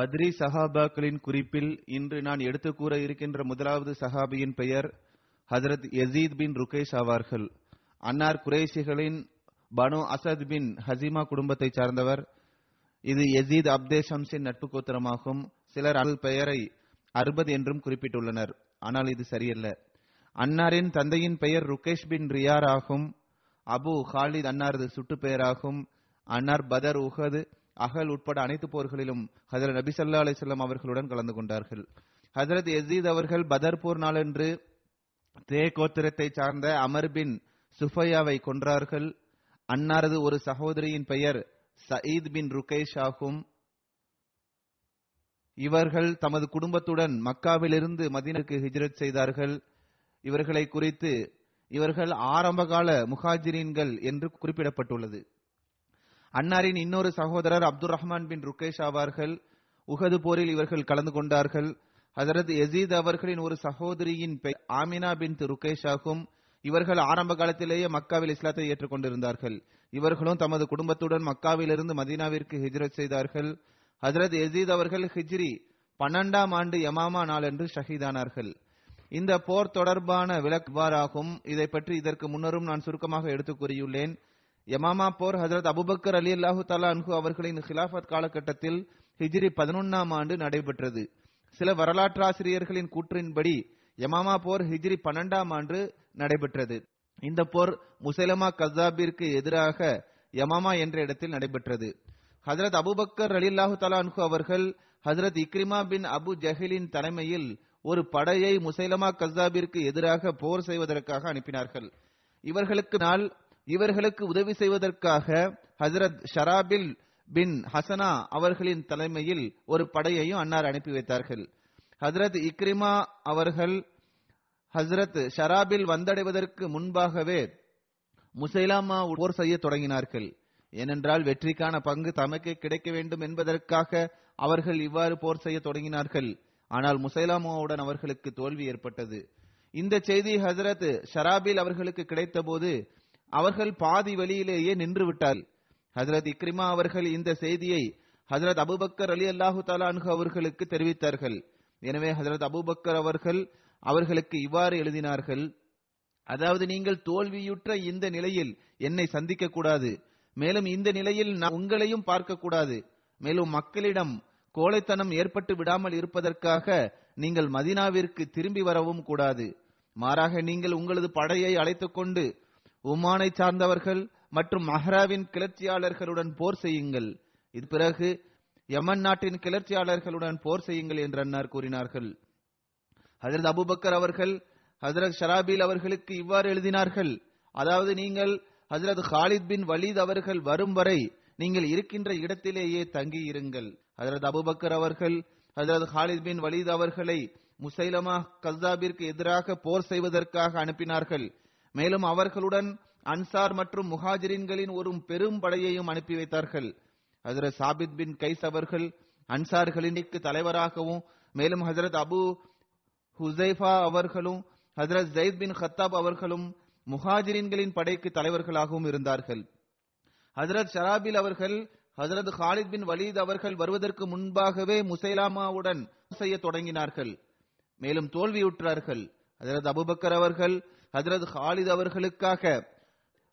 பத்ரி சஹாபாக்களின் குறிப்பில் இன்று நான் எடுத்து கூற இருக்கின்ற முதலாவது சஹாபியின் பெயர் ஹதரத் யசீத் பின் ருகேஷ் ஆவார்கள். அன்னார் குறைஷிகளின் பனு அசத் பின் ஹசீமா குடும்பத்தைச் சார்ந்தவர். இது யசீத் அப்தே ஷம்ஸின் நட்பு கோத்திரமாகும். சிலர் அல் பெயரை அறுபது என்றும் குறிப்பிட்டுள்ளனர். ஆனால் இது சரியல்ல. அன்னாரின் தந்தையின் பெயர் ருகேஷ் பின் ரியார் ஆகும். அபு ஹாலித் அன்னாரது சுட்டு பெயராகும். அன்னார் பதர் உஹது அகல் உட்பட அனைத்து போர்களிலும் ஹசரத் நபி சல்லா அலிசல்லாம் அவர்களுடன் கலந்து கொண்டார்கள். ஹசரத் எசீத் அவர்கள் பதர்பூர் நாளன்று தே கோத்திரத்தை சார்ந்த அமர் பின் சுஃபையாவை கொன்றார்கள். அன்னாரது ஒரு சகோதரியின் பெயர் சயீத் பின் ருகேஷ் ஆகும். இவர்கள் தமது குடும்பத்துடன் மக்காவிலிருந்து மதீனுக்கு ஹிஜ்ரத் செய்தார்கள். இவர்களை குறித்து இவர்கள் ஆரம்பகால முஹாஜிரீன்கள் என்று குறிப்பிடப்பட்டுள்ளது. அன்னாரின் இன்னொரு சகோதரர் அப்துல் ரஹ்மான் பின் ருகேஷ் ஆவார்கள் உகது போரில் இவர்கள் கலந்து கொண்டார்கள். ஹசரத் எசீத் அவர்களின் ஒரு சகோதரியின் பெயர் ஆமினா பின் ருகேஷ் ஆகும் இவர்கள் ஆரம்ப காலத்திலேயே மக்காவில் இஸ்லாத்தை ஏற்றுக்கொண்டிருந்தார்கள். இவர்களும் தமது குடும்பத்துடன் மக்காவிலிருந்து மதீனாவிற்கு ஹிஜ்ரத் செய்தார்கள். ஹசரத் எசீத் அவர்கள் ஹிஜ்ரி பன்னெண்டாம் ஆண்டு யமாமா நாளன்று ஷஹீதானார்கள். இந்த போர் தொடர்பான விளக்குவாராகும் இதை பற்றி இதற்கு முன்னரும் நான் சுருக்கமாக எடுத்துக் கூறியுள்ளேன். யமாமா போர் ஹசரத் அபுபக்கர் அலி அல்லாஹு தாலா அன்ஹு அவர்களின் ஹிலாஃபத் காலகட்டத்தில் ஹிஜ்ரி பதினொன்னாம் ஆண்டு நடைபெற்றது. சில வரலாற்றாசிரியர்களின் கூற்றின்படி யமாமா போர் ஹிஜ்ரி பன்னெண்டாம் ஆண்டு நடைபெற்றது. இந்த போர் முசைலமா கசாபிற்கு எதிராக யமாமா என்ற இடத்தில் நடைபெற்றது. ஹசரத் அபுபக்கர் அலி அல்லாஹு தலா அன்ஹு அவர்கள் ஹசரத் இக்ரிமா பின் அபு ஜஹிலின் தலைமையில் ஒரு படையை முசைலமா கசாபிற்கு எதிராக போர் செய்வதற்காக அனுப்பினார்கள். இவர்களுக்கு நாள் இவர்களுக்கு உதவி செய்வதற்காக ஹசரத் ஷராபில் பின் ஹசனா அவர்களின் தலைமையில் ஒரு படையையும் அன்னார் அனுப்பி வைத்தார்கள். ஹசரத் இக்ரிமா அவர்கள் ஹசரத் ஷராபில் வந்தடைவதற்கு முன்பாகவே முசைலாமா போர் செய்ய தொடங்கினார்கள். ஏனென்றால் வெற்றிக்கான பங்கு தமக்கு கிடைக்க வேண்டும் என்பதற்காக அவர்கள் இவ்வாறு போர் செய்ய தொடங்கினார்கள். ஆனால் முசைலாமாவுடன் அவர்களுக்கு தோல்வி ஏற்பட்டது. இந்த செய்தி ஹசரத் ஷராபில் அவர்களுக்கு கிடைத்த போது அவர்கள் பாதி வழியிலேயே நின்று விட்டால் ஹசரத் இக்ரிமா அவர்கள் இந்த செய்தியை ஹசரத் அபுபக்கர் அலி அல்லாஹு தாலான்ஹு அவர்களுக்கு தெரிவித்தார்கள். எனவே ஹசரத் அபுபக்கர் அவர்கள் அவர்களுக்கு இவ்வாறு எழுதினார்கள் அதாவது நீங்கள் தோல்வியுற்ற இந்த நிலையில் என்னை சந்திக்க கூடாது மேலும் இந்த நிலையில் நான் உங்களையும் பார்க்க கூடாது மேலும் மக்களிடம் கோழைத்தனம் ஏற்பட்டு விடாமல் இருப்பதற்காக நீங்கள் மதினாவிற்கு திரும்பி வரவும் கூடாது. மாறாக நீங்கள் உங்களது படையை அழைத்துக் கொண்டு உமானை சார்ந்தவர்கள் மற்றும் மஹ்ராவின் கிளர்ச்சியாளர்களுடன் போர் செய்யுங்கள். இது பிறகு யமன் நாட்டின் கிளர்ச்சியாளர்களுடன் போர் செய்யுங்கள் என்று அன்னார் கூறினார்கள். ஹசரத் அபுபக்கர் அவர்கள் ஹசரத் ஷராபில் அவர்களுக்கு இவ்வாறு எழுதினார்கள். அதாவது நீங்கள் ஹசரத் ஹாலித் பின் வலீத் அவர்கள் வரும் வரை நீங்கள் இருக்கின்ற இடத்திலேயே தங்கி இருங்கள் ஹசரத் அபுபக்கர் அவர்கள் ஹசரத் ஹாலித் பின் வலீத் அவர்களை முசைலமா கஸ்தாபிற்கு எதிராக போர் செய்வதற்காக அனுப்பினார்கள். மேலும் அவர்களுடன் அன்சார் மற்றும் முஹாஜிரின்களின் ஒரு பெரும் படையையும் அனுப்பி வைத்தார்கள். ஹசரத் சாபித் பின் கைஸ் அவர்கள் அன்சார்களின் தலைவராகவும் மேலும் ஹசரத் அபு ஹுசைஃபா அவர்களும் ஹசரத் ஜெயித் பின் ஹத்தாப் அவர்களும் முஹாஜிரின்களின் படைக்கு தலைவர்களாகவும் இருந்தார்கள். ஹசரத் ஷராபில் அவர்கள் ஹசரத் ஹாலித் பின் வலீத் அவர்கள் வருவதற்கு முன்பாகவே முசைலாமாவுடன் செய்ய தொடங்கினார்கள். மேலும் தோல்வியுற்றார்கள். ஹசரத் அபுபக்கர் அவர்கள் ஹஜரத் ஹாலித் அவர்களுக்காக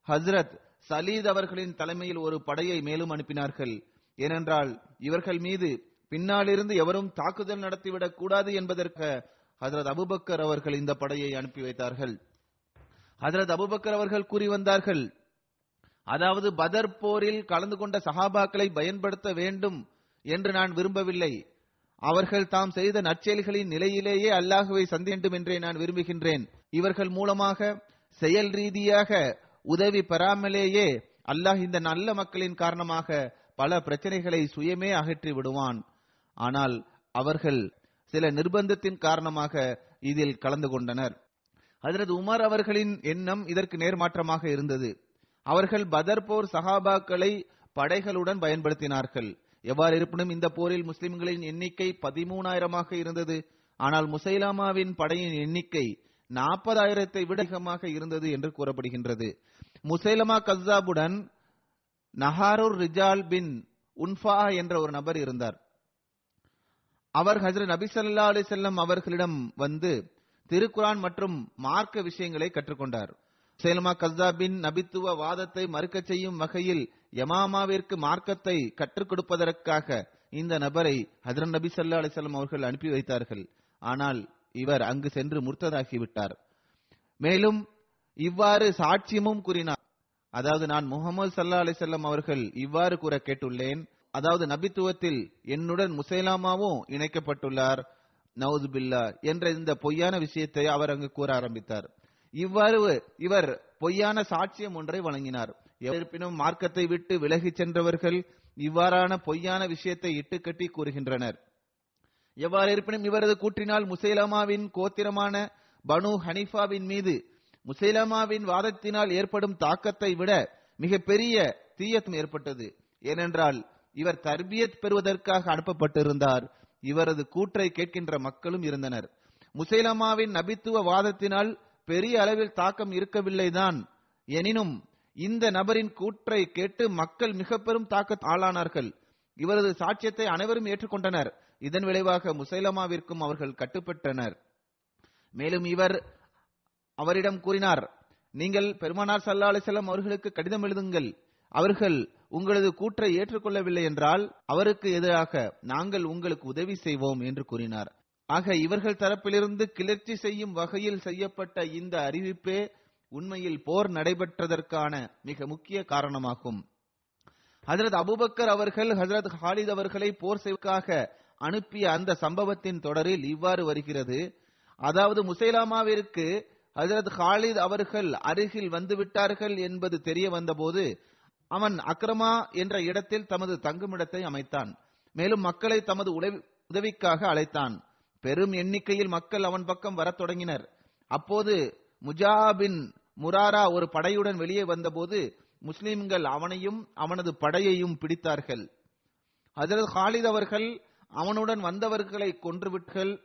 ஹஜரத் சலீத் அவர்களின் தலைமையில் ஒரு படையை மேலும் அனுப்பினார்கள். ஏனென்றால் இவர்கள் மீது பின்னாலிருந்து எவரும் தாக்குதல் நடத்திவிடக் கூடாது என்பதற்கு ஹசரத் அபுபக்கர் அவர்கள் இந்த படையை அனுப்பி வைத்தார்கள். ஹசரத் அபுபக்கர் அவர்கள் கூறி வந்தார்கள் அதாவது பதர் போரில் கலந்து கொண்ட சஹாபாக்களை பயன்படுத்த வேண்டும் என்று நான் விரும்பவில்லை. அவர்கள் தாம் செய்த நற்செயல்களின் நிலையிலேயே அல்லாஹுவை சந்திண்டும் என்றே நான் விரும்புகின்றேன். இவர்கள் மூலமாக செயல் ரீதியாக உதவி பெறாமலேயே அல்லாஹ் இந்த நல்ல மக்களின் காரணமாக பல பிரச்சனைகளை சுயமே அகற்றி விடுவான். ஆனால் அவர்கள் சில நிர்பந்தத்தின் காரணமாக இதில் கலந்து கொண்டனர். ஹஜரத் உமர் அவர்களின் எண்ணம் இதற்கு நேர்மாற்றமாக இருந்தது. அவர்கள் பதர் போர் சஹாபாக்களை படைகளுடன் பயன்படுத்தினார்கள். எவ்வாறு இருப்பினும் இந்த போரில் முஸ்லிம்களின் எண்ணிக்கை பதிமூணாயிரமாக இருந்தது. ஆனால் முசைலாமாவின் படையின் எண்ணிக்கை நாற்பதாயிரத்தை விட அதிகமாக இருந்தது என்று கூறப்படுகின்றது. முசைலமா கசாபுடன் நஹாரூர் ரிஜால் பின் உன்ஃபா என்ற ஒரு நபர் இருந்தார். அவர் ஹஜரத் நபி ஸல்லல்லாஹு அலைஹி அவர்களிடம் வந்து திருக்குரான் மற்றும் மார்க்க விஷயங்களை கற்றுக்கொண்டார். சேலமா கஸ்தாபின் நபித்துவ வாதத்தை மறுக்கச் செய்யும் வகையில் யமாமாவிற்கு மார்க்கத்தை கற்றுக் கொடுப்பதற்காக இந்த நபரை ஹதரன் நபி சல்லா அலிசல்லாம் அவர்கள் அனுப்பி வைத்தார்கள். ஆனால் இவர் அங்கு சென்று முர்த்ததாகிவிட்டார் மேலும் இவ்வாறு சாட்சியமும் கூறினார். அதாவது நான் முகமது சல்லா அலிசல்லாம் அவர்கள் இவ்வாறு கூற கேட்டுள்ளேன். அதாவது நபித்துவத்தில் என்னுடன் முசைலாமாவும் இணைக்கப்பட்டுள்ளார். நவுது பில்லா என்ற இந்த பொய்யான விஷயத்தை அவர் அங்கு கூற ஆரம்பித்தார். இவ்வாறு இவர் பொய்யான சாட்சியம் ஒன்றை வழங்கினார். இருப்பினும் மார்க்கத்தை விட்டு விலகிச் சென்றவர்கள் இவ்வாறான பொய்யான விஷயத்தை இட்டுக்கட்டி கூறுகின்றனர். எவ்வாறு இருப்பினும் இவரது கூற்றினால் முசைலமாவின் கோத்திரமான பனு ஹனிஃபாவின் மீது முசைலமாவின் வாதத்தினால் ஏற்படும் தாக்கத்தை விட மிக பெரிய தீயத்தும் ஏற்பட்டது. ஏனென்றால் இவர் தர்பியத் பெறுவதற்காக அனுப்பப்பட்டிருந்தார். இவரது கூற்றை கேட்கின்ற மக்களும் இருந்தனர். முசைலமாவின் நபித்துவ வாதத்தினால் பெரிய அளவில் தாக்கம் இருக்கவில்லைதான். எனினும் இந்த நபரின் கூற்றை கேட்டு மக்கள் மிக பெரும் தாக்க ஆளானார்கள். இவரது சாட்சியத்தை அனைவரும் ஏற்றுக்கொண்டனர். இதன் விளைவாக முசைலமாவிற்கும் அவர்கள் கட்டுப்பட்டனர். மேலும் இவர் அவரிடம் கூறினார் நீங்கள் பெருமானார் சல்லா அலிசல்லாம் அவர்களுக்கு கடிதம் எழுதுங்கள். அவர்கள் உங்களது கூற்றை ஏற்றுக்கொள்ளவில்லை என்றால் அவருக்கு எதிராக நாங்கள் உங்களுக்கு உதவி செய்வோம் என்று கூறினார். ஆக இவர்கள் தரப்பிலிருந்து கிளர்ச்சி செய்யும் வகையில் செய்யப்பட்ட இந்த அறிவிப்பே உண்மையில் போர் நடைபெற்றதற்கான மிக முக்கிய காரணமாகும். ஹசரத் அபுபக்கர் அவர்கள் ஹசரத் ஹாலித் அவர்களை போர் செய்வதற்காக அனுப்பிய அந்த சம்பவத்தின் தொடரில் இவ்வாறு வருகிறது. அதாவது முசைலாமாவிற்கு ஹசரத் ஹாலித் அவர்கள் அருகில் வந்துவிட்டார்கள் என்பது தெரிய வந்தபோது அவன் அக்ரமா என்ற இடத்தில் தமது தங்குமிடத்தை அமைத்தான். மேலும் மக்களை தமது உதவிக்காக அழைத்தான். பெரும் எண்ணிக்கையில் மக்கள் அவன் பக்கம் வரத் தொடங்கினர். அப்போது முஜாபின் முராரா ஒரு படையுடன் வெளியே வந்தபோது முஸ்லிம்கள் அவனையும் அவனது படையையும் பிடித்தார்கள். ஹசரத் ஹாலித் அவர்கள் அவனுடன் வந்தவர்களை கொன்றுவிட்டார்கள்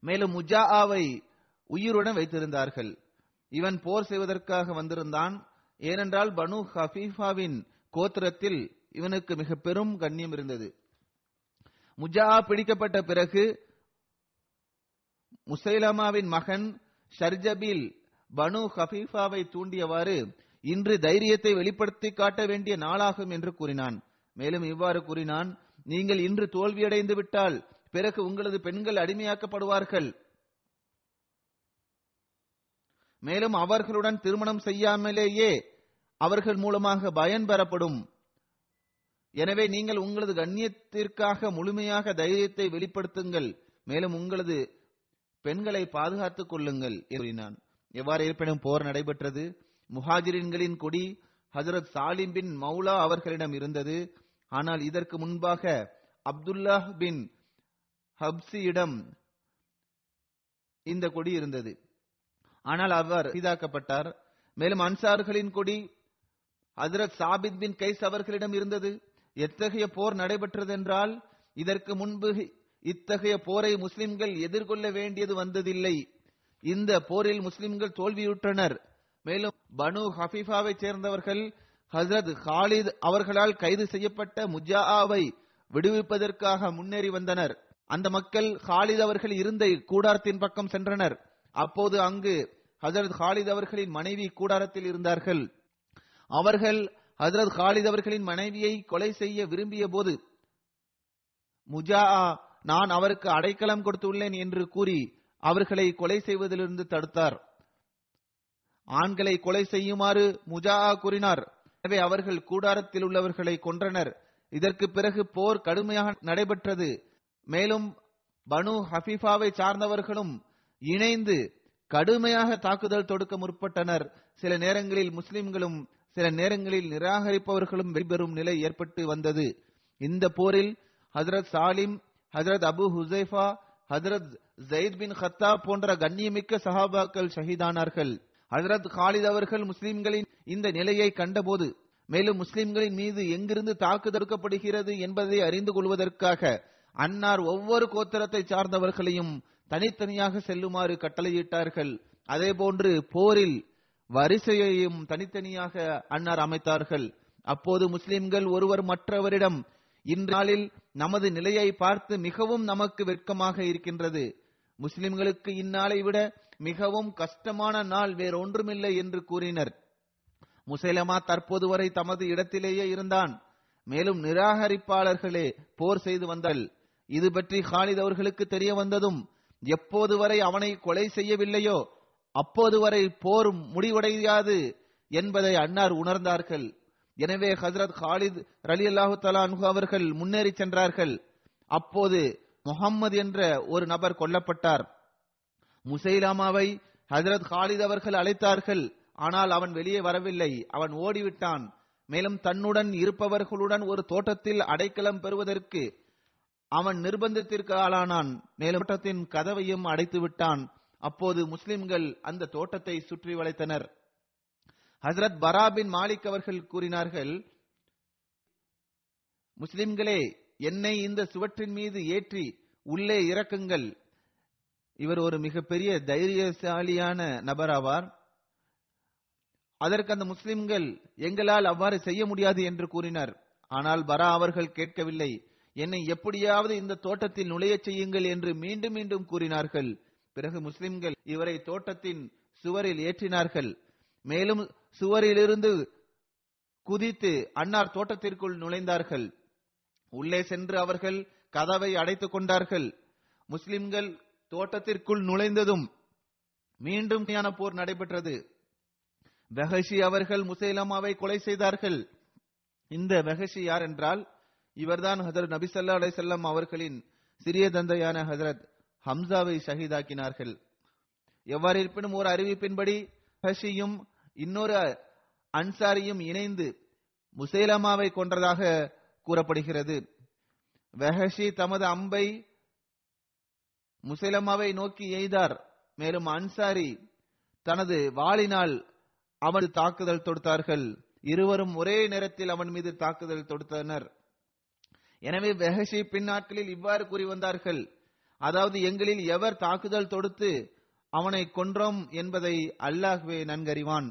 மேலும் முஜாஹாவை உயிருடன் வைத்திருந்தார்கள். இவன் போர் செய்வதற்காக வந்திருந்தான். ஏனென்றால் பனு ஹபீஃபாவின் கோத்திரத்தில் இவனுக்கு மிக பெரும் கண்ணியம் இருந்தது. முஜா பிடிக்கப்பட்ட பிறகு முசைலமாவின் மகன் ஷர்ஜபில் பனு ஹபீஃபாவை தூண்டியவாறு இன்று தைரியத்தை வெளிப்படுத்தி காட்ட வேண்டிய நாளாகும் என்று கூறினான். மேலும் இவ்வாறு கூறினான் நீங்கள் இன்று தோல்வியடைந்து விட்டால் பிறகு உங்களது பெண்கள் அடிமையாக்கப்படுவார்கள். மேலும் அவர்களுடன் திருமணம் செய்யாமலேயே அவர்கள் மூலமாக பயன் பெறப்படும். எனவே நீங்கள் உங்களது கண்ணியத்திற்காக முழுமையாக தைரியத்தை வெளிப்படுத்துங்கள். மேலும் உங்களது பெண்களை பாதுகாத்துக் கொள்ளுங்கள் கூறினான். எவ்வாறு இருப்பினும் போர் நடைபெற்றது. முஹாஜிரின்களின் கொடி ஹசரத் சாலிம் பின் மௌலா அவர்களிடம் இருந்தது. ஆனால் இதற்கு முன்பாக அப்துல்லாஹ் பின் ஹப்சியிடம் இந்த கொடி இருந்தது. ஆனால் அவர் இதாக்கப்பட்டார். மேலும் அன்சார்களின் கொடி ஹசரத் சாபித் பின் கைஸ் அவர்களிடம் இருந்தது. எத்தகைய போர் நடைபெற்றதென்றால் இதற்கு முன்பு இத்தகைய போரை முஸ்லிம்கள் எதிர்கொள்ள வேண்டியது வந்ததில்லை. இந்த போரில் முஸ்லிம்கள் தோல்வியுற்றனர். மேலும் பனு ஹபீஃபாவை சேர்ந்தவர்கள் ஹசரத் ஹாலித் அவர்களால் கைது செய்யப்பட்ட முஜாவை விடுவிப்பதற்காக முன்னேறி வந்தனர். அந்த மக்கள் ஹாலித் அவர்கள் இருந்த கூடாரத்தின் பக்கம் சென்றனர். அப்போது அங்கு ஹசரத் ஹாலித் அவர்களின் மனைவி கூடாரத்தில் இருந்தார்கள். அவர்கள் ஹசரத் ஹாலித் அவர்களின் மனைவியை கொலை செய்ய விரும்பிய போது முஜா நான் அவருக்கு அடைக்கலம் கொடுத்துள்ளேன் என்று கூறி அவர்களை கொலை செய்வதிலிருந்து தடுத்தார். ஆண்களை கொலை செய்யுமாறு முஜா கூறினார். எனவே அவர்கள் கூடாரத்தில் உள்ளவர்களை கொன்றனர். இதற்கு பிறகு போர் கடுமையாக நடைபெற்றது. மேலும் பனு ஹபீஃபாவை சார்ந்தவர்களும் இணைந்து கடுமையாக தாக்குதல் தொடுக்க முற்பட்டனர். சில நேரங்களில் முஸ்லிம்களும் சில நேரங்களில் நிராகரிப்பவர்களும் வெளிபெறும் நிலை ஏற்பட்டு வந்தது. இந்த போரில் Hazrat Salim Hazrat Abu Huzaifa Hazrat Zaid bin Haritha போன்ற கண்ணியமிக்க சஹாபாக்கள் ஷஹீதானார்கள். ஹசரத் ஹாலித் அவர்கள் முஸ்லிம்களின் இந்த நிலையை கண்டபோது மேலும் முஸ்லிம்களின் மீது எங்கிருந்து தாக்குதற்கப்படுகிறது என்பதை அறிந்து கொள்வதற்காக அன்னார் ஒவ்வொரு கோத்திரத்தை சார்ந்தவர்களையும் தனித்தனியாக செல்லுமாறு கட்டளையிட்டார்கள். அதே போன்று போரில் வரிசையையும் தனித்தனியாக அன்னார் அமைத்தார்கள். அப்போது முஸ்லிம்கள் ஒருவர் மற்றவரிடம் இந்நாளில் நமது நிலையை பார்த்து மிகவும் நமக்கு வெட்கமாக இருக்கின்றது. முஸ்லிம்களுக்கு இந்நாளை விட மிகவும் கஷ்டமான நாள் வேறொன்றுமில்லை என்று கூறினர். முசைலமா தற்போது வரை தமது இடத்திலேயே இருந்தான். மேலும் நிராகரிப்பாளர்களே போர் செய்து வந்தால் இது பற்றி ஹாலித் அவர்களுக்கு தெரிய வந்ததும் எப்போது வரை அவனை கொலை செய்யவில்லையோ அப்போது வரை போர் முடிவடையாது என்பதை அன்னார் உணர்ந்தார்கள். எனவே ஹசரத் ஹாலித் ரலி அல்லாஹு தலான்ஹு அவர்கள் முன்னேறி சென்றார்கள். அப்போது முகம்மது என்ற ஒரு நபர் கொல்லப்பட்டார். முசைலாமாவை ஹசரத் ஹாலித் அவர்கள் அழைத்தார்கள். ஆனால் அவன் வெளியே வரவில்லை. அவன் ஓடிவிட்டான். மேலும் தன்னுடன் இருப்பவர்களுடன் ஒரு தோட்டத்தில் அடைக்கலம் பெறுவதற்கு அவன் நிர்பந்தத்திற்கு ஆளானான். மேலும் தோட்டத்தின் கதவையும் அடைத்து விட்டான் அப்போது முஸ்லிம்கள் அந்த தோட்டத்தை சுற்றி வளைத்தனர். ஹசரத் பரா பின் மாலிக் அவர்கள் கூறினார்கள் முஸ்லிம்களே என்னை இந்த சுவற்றின் மீது ஏற்றி உள்ளே இறக்குங்கள். இவர் ஒரு மிகப்பெரிய தைரியசாலியான நபர் ஆவார் அதற்கு அந்த முஸ்லிம்கள் எங்களால் அவ்வாறு செய்ய முடியாது என்று கூறினர். ஆனால் பரா அவர்கள் கேட்கவில்லை. என்னை எப்படியாவது இந்த தோட்டத்தில் நுழையச் செய்யுங்கள் என்று மீண்டும் மீண்டும் கூறினார்கள். பிறகு முஸ்லிம்கள் இவரை தோட்டத்தின் சுவரில் ஏற்றினார்கள். மேலும் சுவரிலிருந்து குதித்து அன்னார் தோட்டத்திற்குள் நுழைந்தார்கள். உள்ளே சென்று அவர்கள் கதவை அடைத்துக் கொண்டார்கள். முஸ்லிம்கள் தோட்டத்திற்குள் நுழைந்ததும் மீண்டும் போர் நடைபெற்றது. வெஹஷி அவர்கள் முசைலமாவை கொலை செய்தார்கள். இந்த வெஹஷி யார் என்றால் இவர்தான் ஹசரத் நபி சல்லா அவர்களின் சிறிய தந்தையான ஹசரத் ஹம்சாவை ஷஹீதாக்கினார்கள். எவ்வாறு இருப்பினும் ஒரு அறிவிப்பின்படி ஹஷியும் இன்னொரு அன்சாரியும் இணைந்து முசைலமாவை கொன்றதாக கூறப்படுகிறது. வெஹஷி தமது அம்பை முசைலமாவை நோக்கி எய்தார். மேலும் அன்சாரி தனது வாளினால் அவன் தாக்குதல் தொடுத்தார்கள். இருவரும் ஒரே நேரத்தில் அவன் மீது தாக்குதல் தொடுத்தனர். எனவே வெஹஷி பின்னாட்களில் இவ்வாறு கூறி வந்தார்கள். அதாவது எங்களில் எவர் தாக்குதல் தொடுத்து அவனை கொன்றோம் என்பதை அல்லாஹ்வே நன்கறிவான்.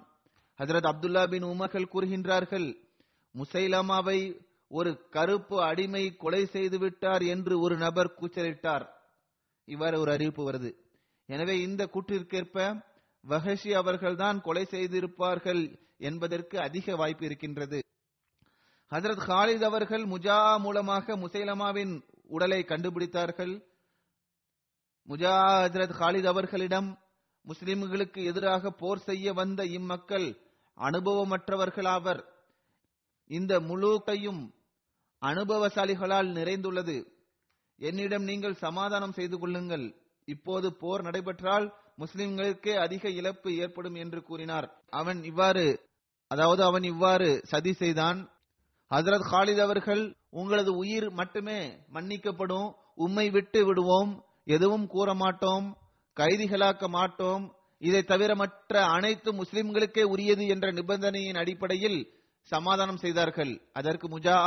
ஹசரத் அப்துல்லா பின் உமர்கள் கூறுகின்றார்கள் முசைலமாவை ஒரு கருப்பு அடிமை கொலை செய்து விட்டார் என்று ஒரு நபர் கூச்சலிட்டார். இவ்வாறு ஒரு அறிவிப்பு வருது. எனவே இந்த கூற்றிற்கேற்ப வஹஷி அவர்கள்தான் கொலை செய்திருப்பார்கள் என்பதற்கு அதிக வாய்ப்பு இருக்கின்றது. ஹசரத் ஹாலித் அவர்கள் முஜா மூலமாக முசைலமாவின் உடலை கண்டுபிடித்தார்கள். முஜா ஹசரத் ஹாலித் அவர்களிடம் முஸ்லிம்களுக்கு எதிராக போர் செய்ய வந்த இம்மக்கள் அனுபவமற்றவர்களாவர். இந்த முழுக்கையும் அனுபவசாலிகளால் நிறைந்துள்ளது. என்னிடம் நீங்கள் சமாதானம் செய்து கொள்ளுங்கள். இப்போது போர் நடைபெற்றால் முஸ்லிம்களுக்கே அதிக இழப்பு ஏற்படும் என்று கூறினார். அவன் இவ்வாறு அதாவது அவன் இவ்வாறு சதி செய்தான். ஹசரத் ஹாலித் அவர்கள் உங்களது உயிர் மட்டுமே மன்னிக்கப்படும். உம்மை விட்டு விடுவோம். எதுவும் கூற மாட்டோம் கைதிகளாக்க மாட்டோம். இதை தவிர மற்ற அனைத்து முஸ்லிம்களுக்கே உரியது என்ற நிபந்தனையின் அடிப்படையில் சமாதானம் செய்தார்கள். அதற்கு முஜா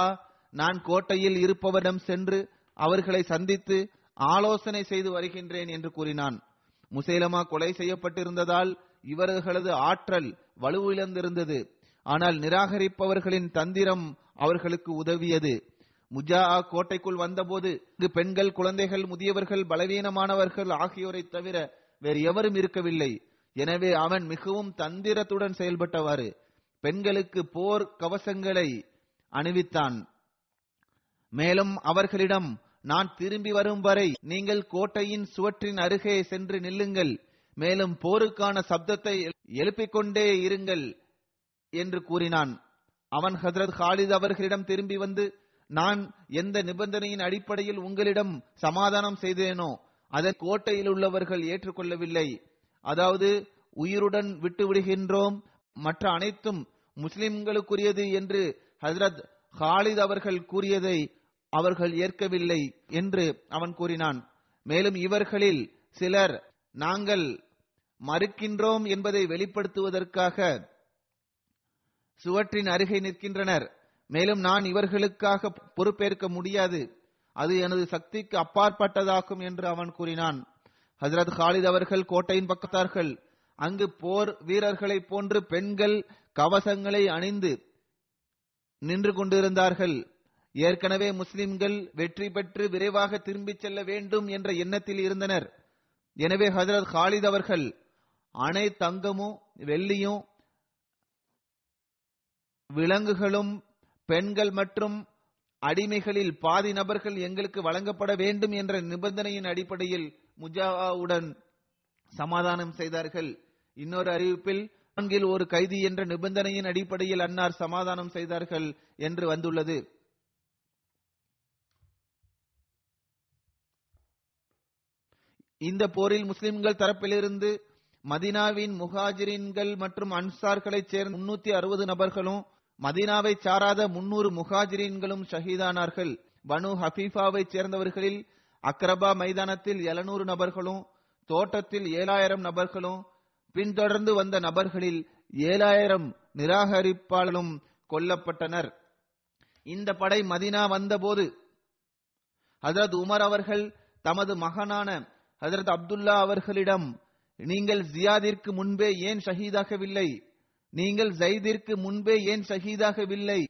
நான் கோட்டையில் இருப்பவரிடம் சென்று அவர்களை சந்தித்து ஆலோசனை செய்து வருகின்றேன் என்று கூறினான். முசைலமா கொலை செய்யப்பட்டிருந்ததால் இவர்களது ஆற்றல் வலுவிழந்திருந்தது. ஆனால் நிராகரிப்பவர்களின் தந்திரம் அவர்களுக்கு உதவியது. முஜா கோட்டைக்குள் வந்தபோது பெண்கள் குழந்தைகள் முதியவர்கள் பலவீனமானவர்கள் ஆகியோரை தவிர வேறு எவரும் இருக்கவில்லை. எனவே அவன் மிகவும் தந்திரத்துடன் செயல்பட்டவாறு பெண்களுக்கு போர் கவசங்களை அணிவித்தான். மேலும் அவர்களிடம் நான் திரும்பி வரும் வரை நீங்கள் கோட்டையின் சுவற்றின் அருகே சென்று நில்லுங்கள். மேலும் போருக்கான சப்தத்தை எழுப்பிக் கொண்டே இருங்கள் என்று கூறினான். அவன் ஹஜரத் ஹாலித் அவர்களிடம் திரும்பி வந்து நான் எந்த நிபந்தனையின் அடிப்படையில் உங்களிடம் சமாதானம் செய்தேனோ அதை கோட்டையில் உள்ளவர்கள் ஏற்றுக்கொள்ளவில்லை. அதாவது உயிருடன் விட்டு விடுகின்றோம் மற்ற அனைத்தும் முஸ்லிம்களுக்குரியது என்று ஹசரத் ஹாலித் அவர்கள் கூறியதை அவர்கள் ஏற்கவில்லை என்று அவன் கூறினான். மேலும் இவர்களில் சிலர் நாங்கள் மறுக்கின்றோம் என்பதை வெளிப்படுத்துவதற்காக சுவற்றின் அருகே நிற்கின்றனர். மேலும் நான் இவர்களுக்காக பொறுப்பேற்க முடியாது. அது எனது சக்திக்கு அப்பாற்பட்டதாகும் என்று அவன் கூறினான். ஹசரத் ஹாலித் அவர்கள் கோட்டையின் பக்கத்தார்கள். அங்கு போர் வீரர்களைப் போன்று பெண்கள் கவசங்களை அணிந்து நின்று கொண்டிருந்தார்கள். ஏற்கனவே முஸ்லிம்கள் வெற்றி பெற்று விரைவாக திரும்பிச் செல்ல வேண்டும் என்ற எண்ணத்தில் இருந்தனர். எனவே ஹசரத் ஹாலித் அவர்கள் அணை தங்கமும் வெள்ளியும் விலங்குகளும் பெண்கள் மற்றும் அடிமைகளில் பாதி நபர்கள் எங்களுக்கு வழங்கப்பட வேண்டும் என்ற நிபந்தனையின் அடிப்படையில் முஜாவுடன் சமாதானம் செய்தார்கள். இன்னொரு அறிவிப்பில் நான்கில் ஒரு கைதி என்ற நிபந்தனையின் அடிப்படையில் அன்னார் சமாதானம் செய்தார்கள் என்று வந்துள்ளது. இந்த போரில் முஸ்லிம்கள் தரப்பிலிருந்து மதினாவின் முஹாஜிரின்கள் மற்றும் அன்சார்களைச் சேர்ந்த முன்னூத்தி அறுபது நபர்களும் மதீனாவை சாராத முன்னூறு முஹாஜிரின்களும் ஷஹீதானார்கள். பனு ஹபீஃபாவை சேர்ந்தவர்களில் அக்ரபா மைதானத்தில் எழுநூறு நபர்களும் தோட்டத்தில் ஏழாயிரம் நபர்களும் பின்தொடர்ந்து வந்த நபர்களில் ஏழாயிரம் நிராகரிப்பாளரும் கொல்லப்பட்டனர். இந்த படை மதினா வந்தபோது ஹசரத் உமர் அவர்கள் தமது மகனான ஹசரத் அப்துல்லா அவர்களிடம் நீங்கள் ஜியாதிற்கு முன்பே ஏன் ஷஹீதாகவில்லை? நீங்கள் ஜெய்திற்கு முன்பே ஏன் ஷஹீதாகவில்லை?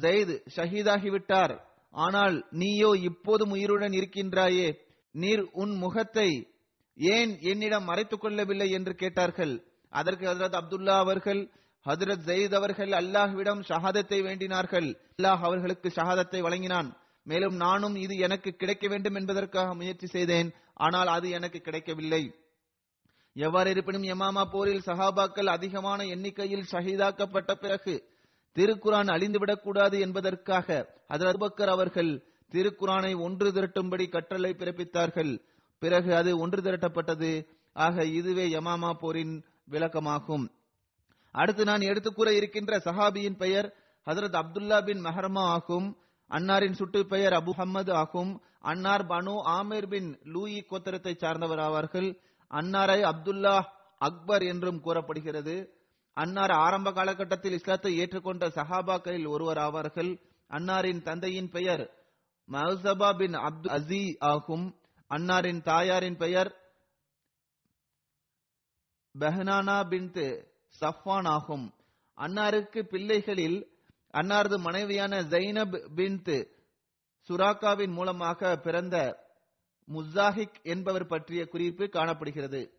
ஜெயித் ஷஹீதாகிவிட்டார். ஆனால் நீயோ இப்போதும் உயிருடன் இருக்கின்றாயே. நீர் உன் முகத்தை ஏன் என்னிடம் மறைத்துக் கொள்ளவில்லை என்று கேட்டார்கள். அதற்கு ஹசரத் அப்துல்லா அவர்கள் ஹசரத் ஜெயித் அவர்கள் அல்லாஹ்விடம் ஷஹாதத்தை வேண்டினார்கள். அல்லாஹ் அவர்களுக்கு ஷஹாதத்தை வழங்கினான். மேலும் நானும் இது எனக்கு கிடைக்க வேண்டும் என்பதற்காக முயற்சி செய்தேன். ஆனால் அது எனக்கு கிடைக்கவில்லை. எவ்வாறு இருப்பினும் யமாமா போரில் சஹாபாக்கள் அதிகமான எண்ணிக்கையில் ஷஹீதாக்கப்பட்ட பிறகு திருக்குரான் அழிந்துவிடக்கூடாது என்பதற்காக அதர் அபூபக்கர் அவர்கள் திருக்குரானை ஒன்று திரட்டும்படி கற்றலை பிறப்பித்தார்கள். பிறகு அது ஒன்று திரட்டப்பட்டது. ஆக இதுவே யமாமா போரின் விளக்கமாகும். அடுத்து நான் எடுத்துக்கூற இருக்கின்ற சஹாபியின் பெயர் ஹசரத் அப்துல்லா பின் மெஹர்மா ஆகும். அன்னாரின் சுட்டு பெயர் அபு ஹம்மது ஆகும். அன்னார் பனு ஆமீர் பின் லூயி கோத்திரத்தை சார்ந்தவர் ஆவார்கள். அன்னாரை அப்துல்லா அக்பர் என்றும் கூறப்படுகிறது. அன்னார் ஆரம்ப காலகட்டத்தில் இஸ்லாத்தை ஏற்றுக்கொண்ட சஹாபாக்களில் ஒருவர் ஆவார்கள். அன்னாரின் தந்தையின் பெயர் மஹசபா பின் அப்து அசி ஆகும். அன்னாரின் தாயாரின் பெயர் பெஹனானா பின் சஃபான் ஆகும். அன்னாருக்கு பிள்ளைகளில் அன்னாரது மனைவியான ஜைனப் பின் சுராக்காவின் மூலமாக பிறந்த முசாஹிக் என்பவர் பற்றிய குறிப்பு காணப்படுகிறது.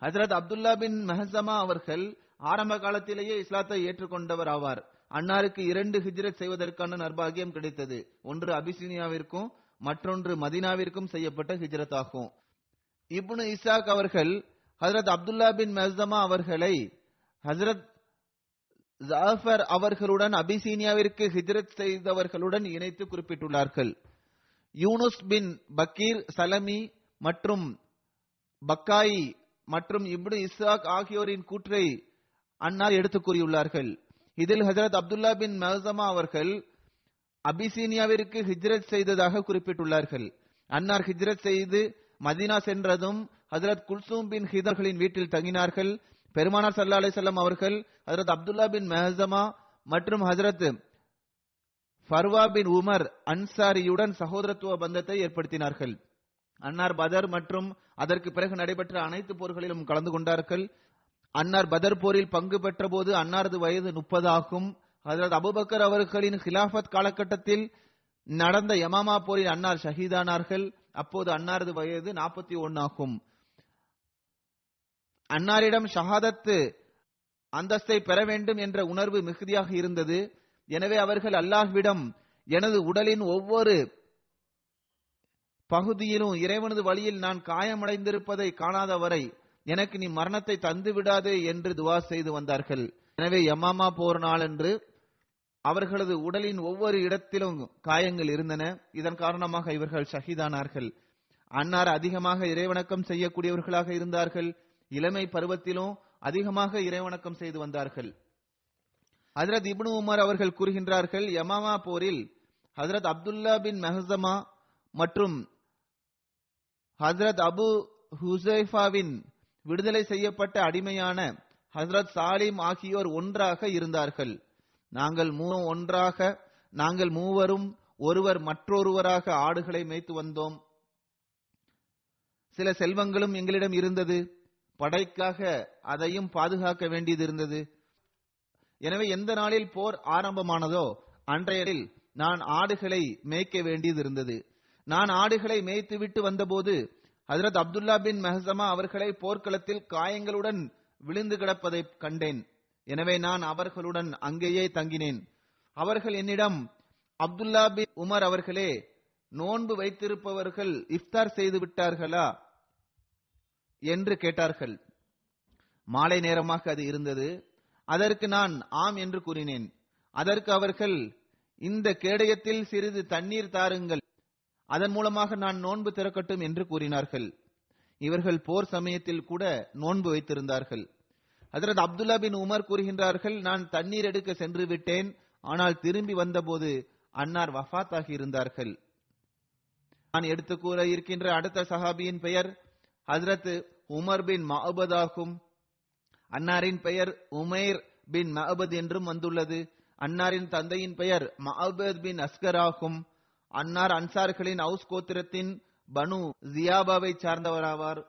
ஹசரத் அப்துல்லா பின் மெஹசமா அவர்கள் ஆரம்ப காலத்திலேயே இஸ்லாத்தை ஏற்றுக்கொண்டவர் ஆவார். அன்னாருக்கு இரண்டு ஹிஜ்ரத் செய்வதற்கான நர்பாகியம் கிடைத்தது. ஒன்று அபிசீனியாவிற்கும் மற்றொன்று மதினாவிற்கும் செய்யப்பட்ட ஹிஜ்ரத் ஆகும் இப்னு இசாக் அவர்கள் ஹசரத் அப்துல்லா பின் மெஹசமா அவர்களை ஹசரத் ஜாஃபர் அவர்களுடன் அபிசீனியாவிற்கு ஹிஜ்ரத் செய்தவர்களுடன் இணைத்து குறிப்பிட்டுள்ளார்கள். யூனுஸ் பின் பக்கீர் சலமி மற்றும் பக்காயி மற்றும் இப்னு இஸ்ஹாக் ஆகியோரின் கூற்றை அன்னார் எடுத்து கூறியுள்ளார்கள். இதில் ஹஜரத் அப்துல்லா பின் மஹசமா அவர்கள் அபிசீனியாவிற்கு ஹிஜ்ரத் செய்ததாக குறிப்பிட்டுள்ளார்கள். அன்னார் ஹிஜ்ரத் செய்து மதீனா சென்றதும் ஹஜரத் குல்சூம் பின் ஹிதர்களின் வீட்டில் தங்கினார்கள். பெருமானார் சல்லா அலிசல்லாம் அவர்கள் ஹசரத் அப்துல்லா பின் மெஹசமா மற்றும் ஹசரத் ஃபர்வா பின் உமர் அன்சாரியுடன் சகோதரத்துவ பந்தத்தை ஏற்படுத்தினார்கள். அன்னார் பதர் மற்றும் அதற்கு பிறகு நடைபெற்ற அனைத்து போர்களிலும் கலந்து கொண்டார்கள். அன்னார் பதர் போரில் பங்கு பெற்ற போது அன்னாரது வயது முப்பது ஆகும். அதாவது அபுபக்கர் அவர்களின் ஹிலாஃபத் காலகட்டத்தில் நடந்த யமாமா போரில் அன்னார் ஷஹீதானார்கள். அப்போது அன்னாரது வயது நாற்பத்தி ஒன்னு ஆகும். அன்னாரிடம் ஷஹாதத்து அந்தஸ்தை பெற வேண்டும் என்ற உணர்வு மிகுதியாக இருந்தது. எனவே அவர்கள் அல்லாஹ்விடம் எனது உடலின் ஒவ்வொரு பகுதியிலும் இறைவனது வழியில் நான் காயமடைந்திருப்பதை காணாத வரை எனக்கு நீ மரணத்தை தந்து விடாதே என்று துவா செய்து வந்தார்கள். எனவே யமாமா போர் நாளன்று அவர்களது உடலின் ஒவ்வொரு இடத்திலும் காயங்கள் இருந்தன. இதன் காரணமாக இவர்கள் ஷஹீதானார்கள். அன்னார் அதிகமாக இறைவணக்கம் செய்யக்கூடியவர்களாக இருந்தார்கள். இளமை பருவத்திலும் அதிகமாக இறைவணக்கம் செய்து வந்தார்கள். ஹசரத் இப்னு உமர் அவர்கள் கூறுகின்றார்கள் யமாமா போரில் ஹசரத் அப்துல்லா பின் மெஹசமா மற்றும் ஹசரத் அபு ஹுசைஃபாவின் விடுதலை செய்யப்பட்ட அடிமையான ஹசரத் சாலிம் ஆகியோர் ஒன்றாக இருந்தார்கள். நாங்கள் மூ ஒன்றாக நாங்கள் மூவரும் ஒருவர் மற்றொருவராக ஆடுகளை மேய்த்து வந்தோம். சில செல்வங்களும் எங்களிடம் இருந்தது. படைக்காக அதையும் பாதுகாக்க வேண்டியது இருந்தது. எனவே எந்த நாளில் போர் ஆரம்பமானதோ அன்றையில் நான் ஆடுகளை மேய்க்க வேண்டியது இருந்தது நான் ஆடுகளை மேய்த்து விட்டு வந்தபோது ஹசரத் அப்துல்லா பின் மெஹசமா அவர்களை போர்க்களத்தில் காயங்களுடன் விழுந்து கிடப்பதை கண்டேன். எனவே நான் அவர்களுடன் அங்கேயே தங்கினேன். அவர்கள் என்னிடம் அப்துல்லா பின் உமர் அவர்களே நோன்பு வைத்திருப்பவர்கள் இஃப்தார் செய்து விட்டார்களா? என்று கேட்டார்கள். மாலை நேரமாக அது இருந்தது. அதற்கு நான் ஆம் என்று கூறினேன். அதற்கு அவர்கள் இந்த கேடயத்தில் சிறிது தண்ணீர் தாருங்கள். அதன் மூலமாக நான் நோன்பு திறக்கட்டும் என்று கூறினார்கள். இவர்கள் போர் சமயத்தில் கூட நோன்பு வைத்திருந்தார்கள். ஹஜரத் அப்துல்லா பின் உமர் கூறுகின்றார்கள் நான் தண்ணீர் எடுக்க சென்று விட்டேன். ஆனால் திரும்பி வந்தபோது அன்னார் வஃத் இருந்தார்கள். நான் எடுத்து கூற இருக்கின்ற அடுத்த சஹாபியின் பெயர் ஹசரத் உமர் பின் மஹபத் ஆகும் அன்னாரின் பெயர் உமேர் பின் மஹபத் என்றும் வந்துள்ளது. அன்னாரின் தந்தையின் பெயர் மஹபத் பின் அஸ்கர் ஆகும். அன்னார் அன்சார்களின் அவுஸ் கோத்திரத்தின் பனு ஜியாபாவை சார்ந்தவராவார்.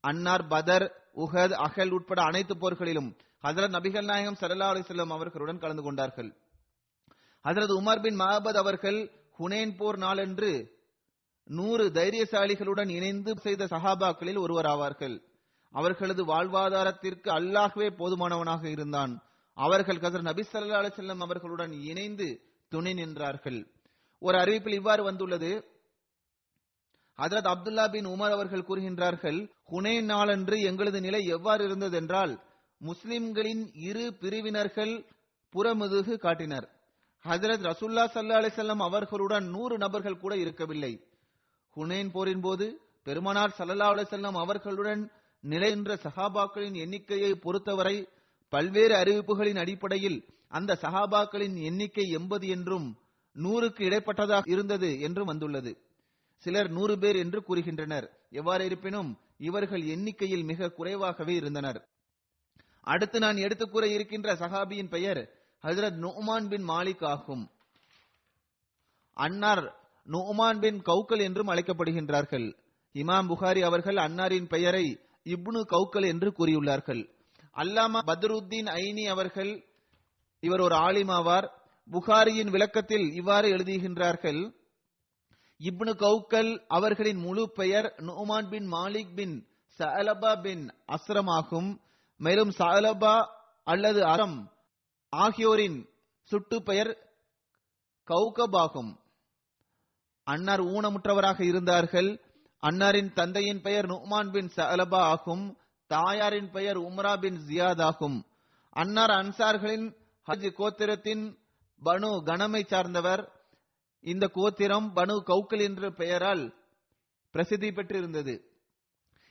அன்னார் பதர் உஹத் அகல் உட்பட அனைத்து போர்களிலும் ஹசரத் நபிகள் நாயகம் சல்லா அலிசல்லாம் அவர்களுடன் கலந்து கொண்டார்கள். ஹசரத் உமர் பின் மஹபத் அவர்கள் ஹுனேன் போர் நாளன்று நூறு தைரியசாலிகளுடன் இணைந்து செய்த சஹாபாக்களில் ஒருவராவார்கள். அவர்களது வாழ்வாதாரத்திற்கு அல்லாஹ்வே போதுமானவனாக இருந்தான். அவர்கள் கசர் நபி சல்லா அலிசல்லம் அவர்களுடன் இணைந்து துணை நின்றார்கள். ஒரு அறிவிப்பில் இவ்வாறு வந்துள்ளது. ஹதரத் அப்துல்லா பின் உமர் அவர்கள் கூறுகின்றார்கள் ஹுனே நாளன்று எங்களது நிலை எவ்வாறு இருந்தது என்றால் முஸ்லிம்களின் இரு பிரிவினர்கள் புறமுதுகு காட்டினர். ஹசரத் ரசுல்லா சல்லா அலிசல்லம் அவர்களுடன் நூறு நபர்கள் கூட இருக்கவில்லை. ஹுனேன் போரின் போது பெருமானார் சல்லா அலிசல்லம் அவர்களுடன் நிலைநின்ற சஹாபாக்களின் எண்ணிக்கையை பொறுத்தவரை பல்வேறு அறிவிப்புகளின் அடிப்படையில் அந்த சஹாபாக்களின் எண்ணிக்கை எண்பது என்றும் நூறுக்கு இடைப்பட்டதாக இருந்தது என்றும் வந்துள்ளது. சிலர் நூறு பேர் என்று கூறுகின்றனர். எவ்வாறு இருப்பினும் இவர்கள் எண்ணிக்கையில் மிக குறைவாகவே இருந்தனர். அடுத்து நான் எடுத்து கூற இருக்கின்ற சஹாபியின் பெயர் ஹசரத் நுமான் பின் மாலிக் ஆகும். அன்னார் நுமான் பின் கவுக்கல் என்றும் அழைக்கப்படுகின்றார்கள். இமாம் புகாரி அவர்கள் அன்னாரின் பெயரை இப்னு கௌக்கல் என்று கூறியுள்ளார்கள். அல்லாமா பத்ருத்தீன் ஐனி அவர்கள் இவர் ஒரு ஆலிமாவார். புகாரியின் விளக்கத்தில் இவ்வாறு எழுதுகின்றார்கள். இப்னு கௌக்கல் அவர்களின் முழு பெயர் நோமான் பின் மாலிக் பின் சலபா பின் அஸ்ரம் ஆகும் மேலும் சலபா அல்லது அரம் ஆகியோரின் சுட்டு பெயர் கௌகப் ஆகும். அன்னார் ஊனமுற்றவராக இருந்தார்கள். அன்னாரின் தந்தையின் பெயர் நுமான் பின் சலபா ஆகும். தாயாரின் பெயர் உம்ரா பின் ஜியாத் ஆகும். அன்னார் அன்சார்களின் ஹஜ் கோத்திரத்தின் பனு கணமை சார்ந்தவர். இந்த கோத்திரம் பனு கௌக்கல் என்ற பெயரால் பிரசித்தி பெற்றிருந்தது.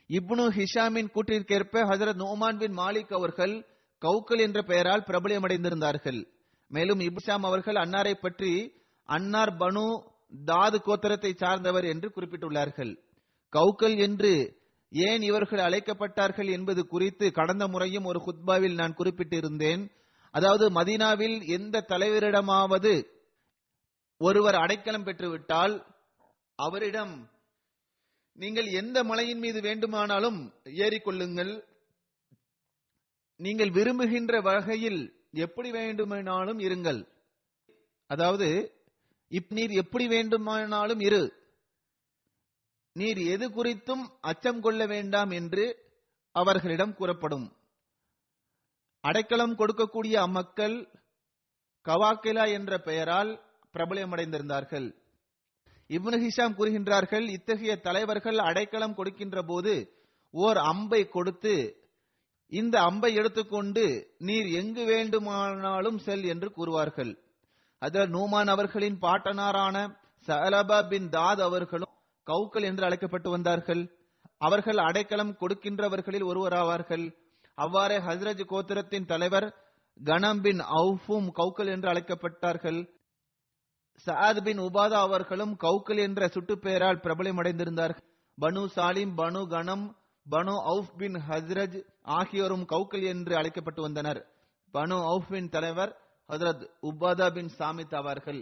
இப்னு ஹிஷாமின் கூற்றிற்கேற்ப ஹசரத் நோமான் பின் மாலிக் அவர்கள் கௌக்கல் என்ற பெயரால் பிரபலியமடைந்திருந்தார்கள். மேலும் இப்ஷாம் அவர்கள் அன்னாரை பற்றி அன்னார் பனு தாது கோத்திரத்தை சார்ந்தவர் என்று குறிப்பிட்டுள்ளார்கள். கௌக்கல் என்று ஏன் இவர்கள் அழைக்கப்பட்டார்கள் என்பது குறித்து கடந்த முறையும் ஒரு குத்பாவில் நான் குறிப்பிட்டிருந்தேன். அதாவது மதீனாவில் எந்த தலைவரிடமாவது ஒருவர் அடைக்கலம் பெற்றுவிட்டால் அவரிடம் நீங்கள் எந்த மலையின் மீது வேண்டுமானாலும் ஏறிக்கொள்ளுங்கள் நீங்கள் விரும்புகின்ற வகையில் எப்படி வேண்டுமானாலும் இருங்கள். அதாவது இப் நீர் எப்படி வேண்டுமானாலும் இரு. நீர் எது குறித்தும் அச்சம் கொள்ள வேண்டாம் என்று அவர்களிடம் கூறப்படும். அடைக்கலம் கொடுக்கக்கூடிய அம்மக்கள் கவாக்கிலா என்ற பெயரால் பிரபலமடைந்திருந்தார்கள். இப்னு ஹிஷாம் கூறுகின்றார்கள் இத்தகைய தலைவர்கள் அடைக்கலம் கொடுக்கின்ற போது ஓர் அம்பை கொடுத்து இந்த அம்பை எடுத்துக்கொண்டு நீர் எங்கு வேண்டுமானாலும் செல் என்று கூறுவார்கள். அதில் நூமான் அவர்களின் பாட்டனாரான சலபா பின் தாத் அவர்களும் கவுக்கள் என்று அழைக்கப்பட்டு வந்தார்கள். அவர்கள் அடைக்கலம் கொடுக்கின்றவர்களில் ஒருவராவார்கள். அவ்வாறே ஹஸ்ரஜ் கோத்திரத்தின் தலைவர் கனம் பின் அவுஃபும் கவுக்கல் என்று அழைக்கப்பட்டார்கள். சஆத் பின் உபாதா அவர்களும் கவுக்கல் என்ற சுட்டுப்பெயரால் பிரபலமடைந்திருந்தார்கள் பனு சாலிம் பனு கனம் பனு அவுஃப் பின் ஹஸ்ரஜ் ஆகியோரும் கவுக்கல் என்று அழைக்கப்பட்டு வந்தனர். பனு அவுஃபின் தலைவர் ஹசரத் உபாதா பின் சாமித் அவர்கள்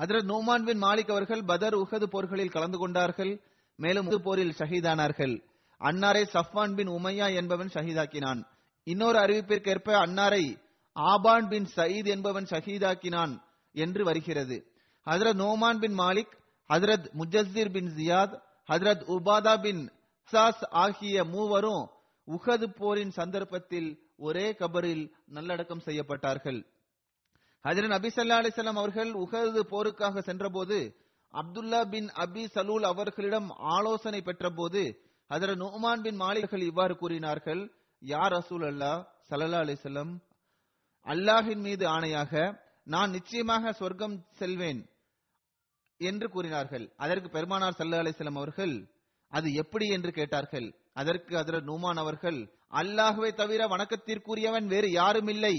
ஹஜரத் நோமான் பின் மாலிக் அவர்கள் பதர் உஹது போர்களில் கலந்து கொண்டார்கள். மேலும் போரில் ஷஹீதானார்கள். அன்னாரை சஃப்வான் பின் உமையா என்பவன் ஷஹீதாக்கினான். இன்னொரு அறிவிப்பிற்கேற்ப அன்னாரை ஆபான் பின் சயீத் என்பவன் ஷஹீதாக்கினான் என்று வருகிறது. Hazrat Noman bin Malik Hazrat Mujassir bin Ziyad Hazrat Ubada bin Sas ஆகிய மூவரும் உஹது போரின் சந்தர்ப்பத்தில் ஒரே கபரில் நல்லடக்கம் செய்யப்பட்டார்கள். ஹஜரத் நபி சல்லா அலிசல்லாம் அவர்கள் உகது போருக்காக சென்றபோது அப்துல்லா பின் அபி சலூல் அவர்களிடம் ஆலோசனை பெற்றபோது ஹஜரத் நுமான் பின் மாலிகர்கள் இவ்வாறு கூறினார்கள் யார் ரசூல் அல்லாஹ் சல்லா அலிசல்லம் அல்லாஹின் மீது ஆணையாக நான் நிச்சயமாக சொர்க்கம் செல்வேன் என்று கூறினார்கள். அதற்கு பெருமானார் சல்லா அலிசல்லம் அவர்கள் அது எப்படி? என்று கேட்டார்கள். அதற்கு அதர நூமான் அவர்கள் அல்லாஹுவை தவிர வணக்கத்திற்குரியவன் வேறு யாரும் இல்லை.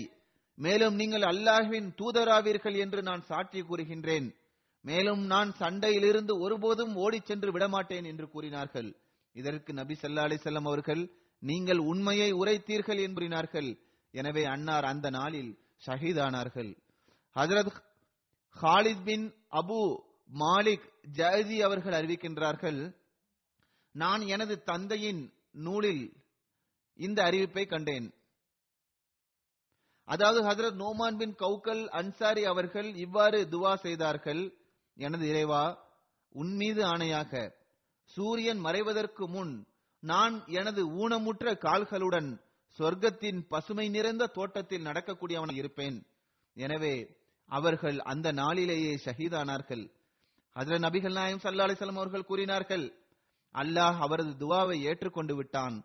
மேலும் நீங்கள் அல்லாஹ்வின் தூதராவீர்கள் என்று நான் சாட்சி கூறுகின்றேன். மேலும் நான் சண்டையிலிருந்து ஒருபோதும் ஓடிச் சென்று விடமாட்டேன் என்று கூறினார்கள். இதற்கு நபி சல்லா அலைஹி அவர்கள் நீங்கள் உண்மையை உரைத்தீர்கள் என்று எனவே அன்னார் அந்த நாளில் ஷஹீதானார்கள். Hazrat Khalid bin Abu Malik ஜாதி அவர்கள் அறிவிக்கின்றார்கள் நான் எனது தந்தையின் நூலில் இந்த அறிவிப்பை கண்டேன். அதாவது ஹசரத் நோமான் பின் கௌக்கல் அன்சாரி அவர்கள் இவ்வாறு துவா செய்தார்கள். எனது இறைவா உன் மீது ஆணையாக சூரியன் மறைவதற்கு முன் நான் எனது ஊனமுற்ற கால்களுடன் சொர்க்கத்தின் பசுமை நிறைந்த தோட்டத்தில் நடக்கக்கூடியவன் இருப்பேன். எனவே அவர்கள் அந்த நாளிலேயே ஷஹீதானார்கள். அதில் நபிகள் நாயம் சல்லா அலிசல்லாம் அவர்கள் கூறினார்கள் அல்லாஹ் அவரது துவாவை ஏற்றுக்கொண்டு விட்டான்.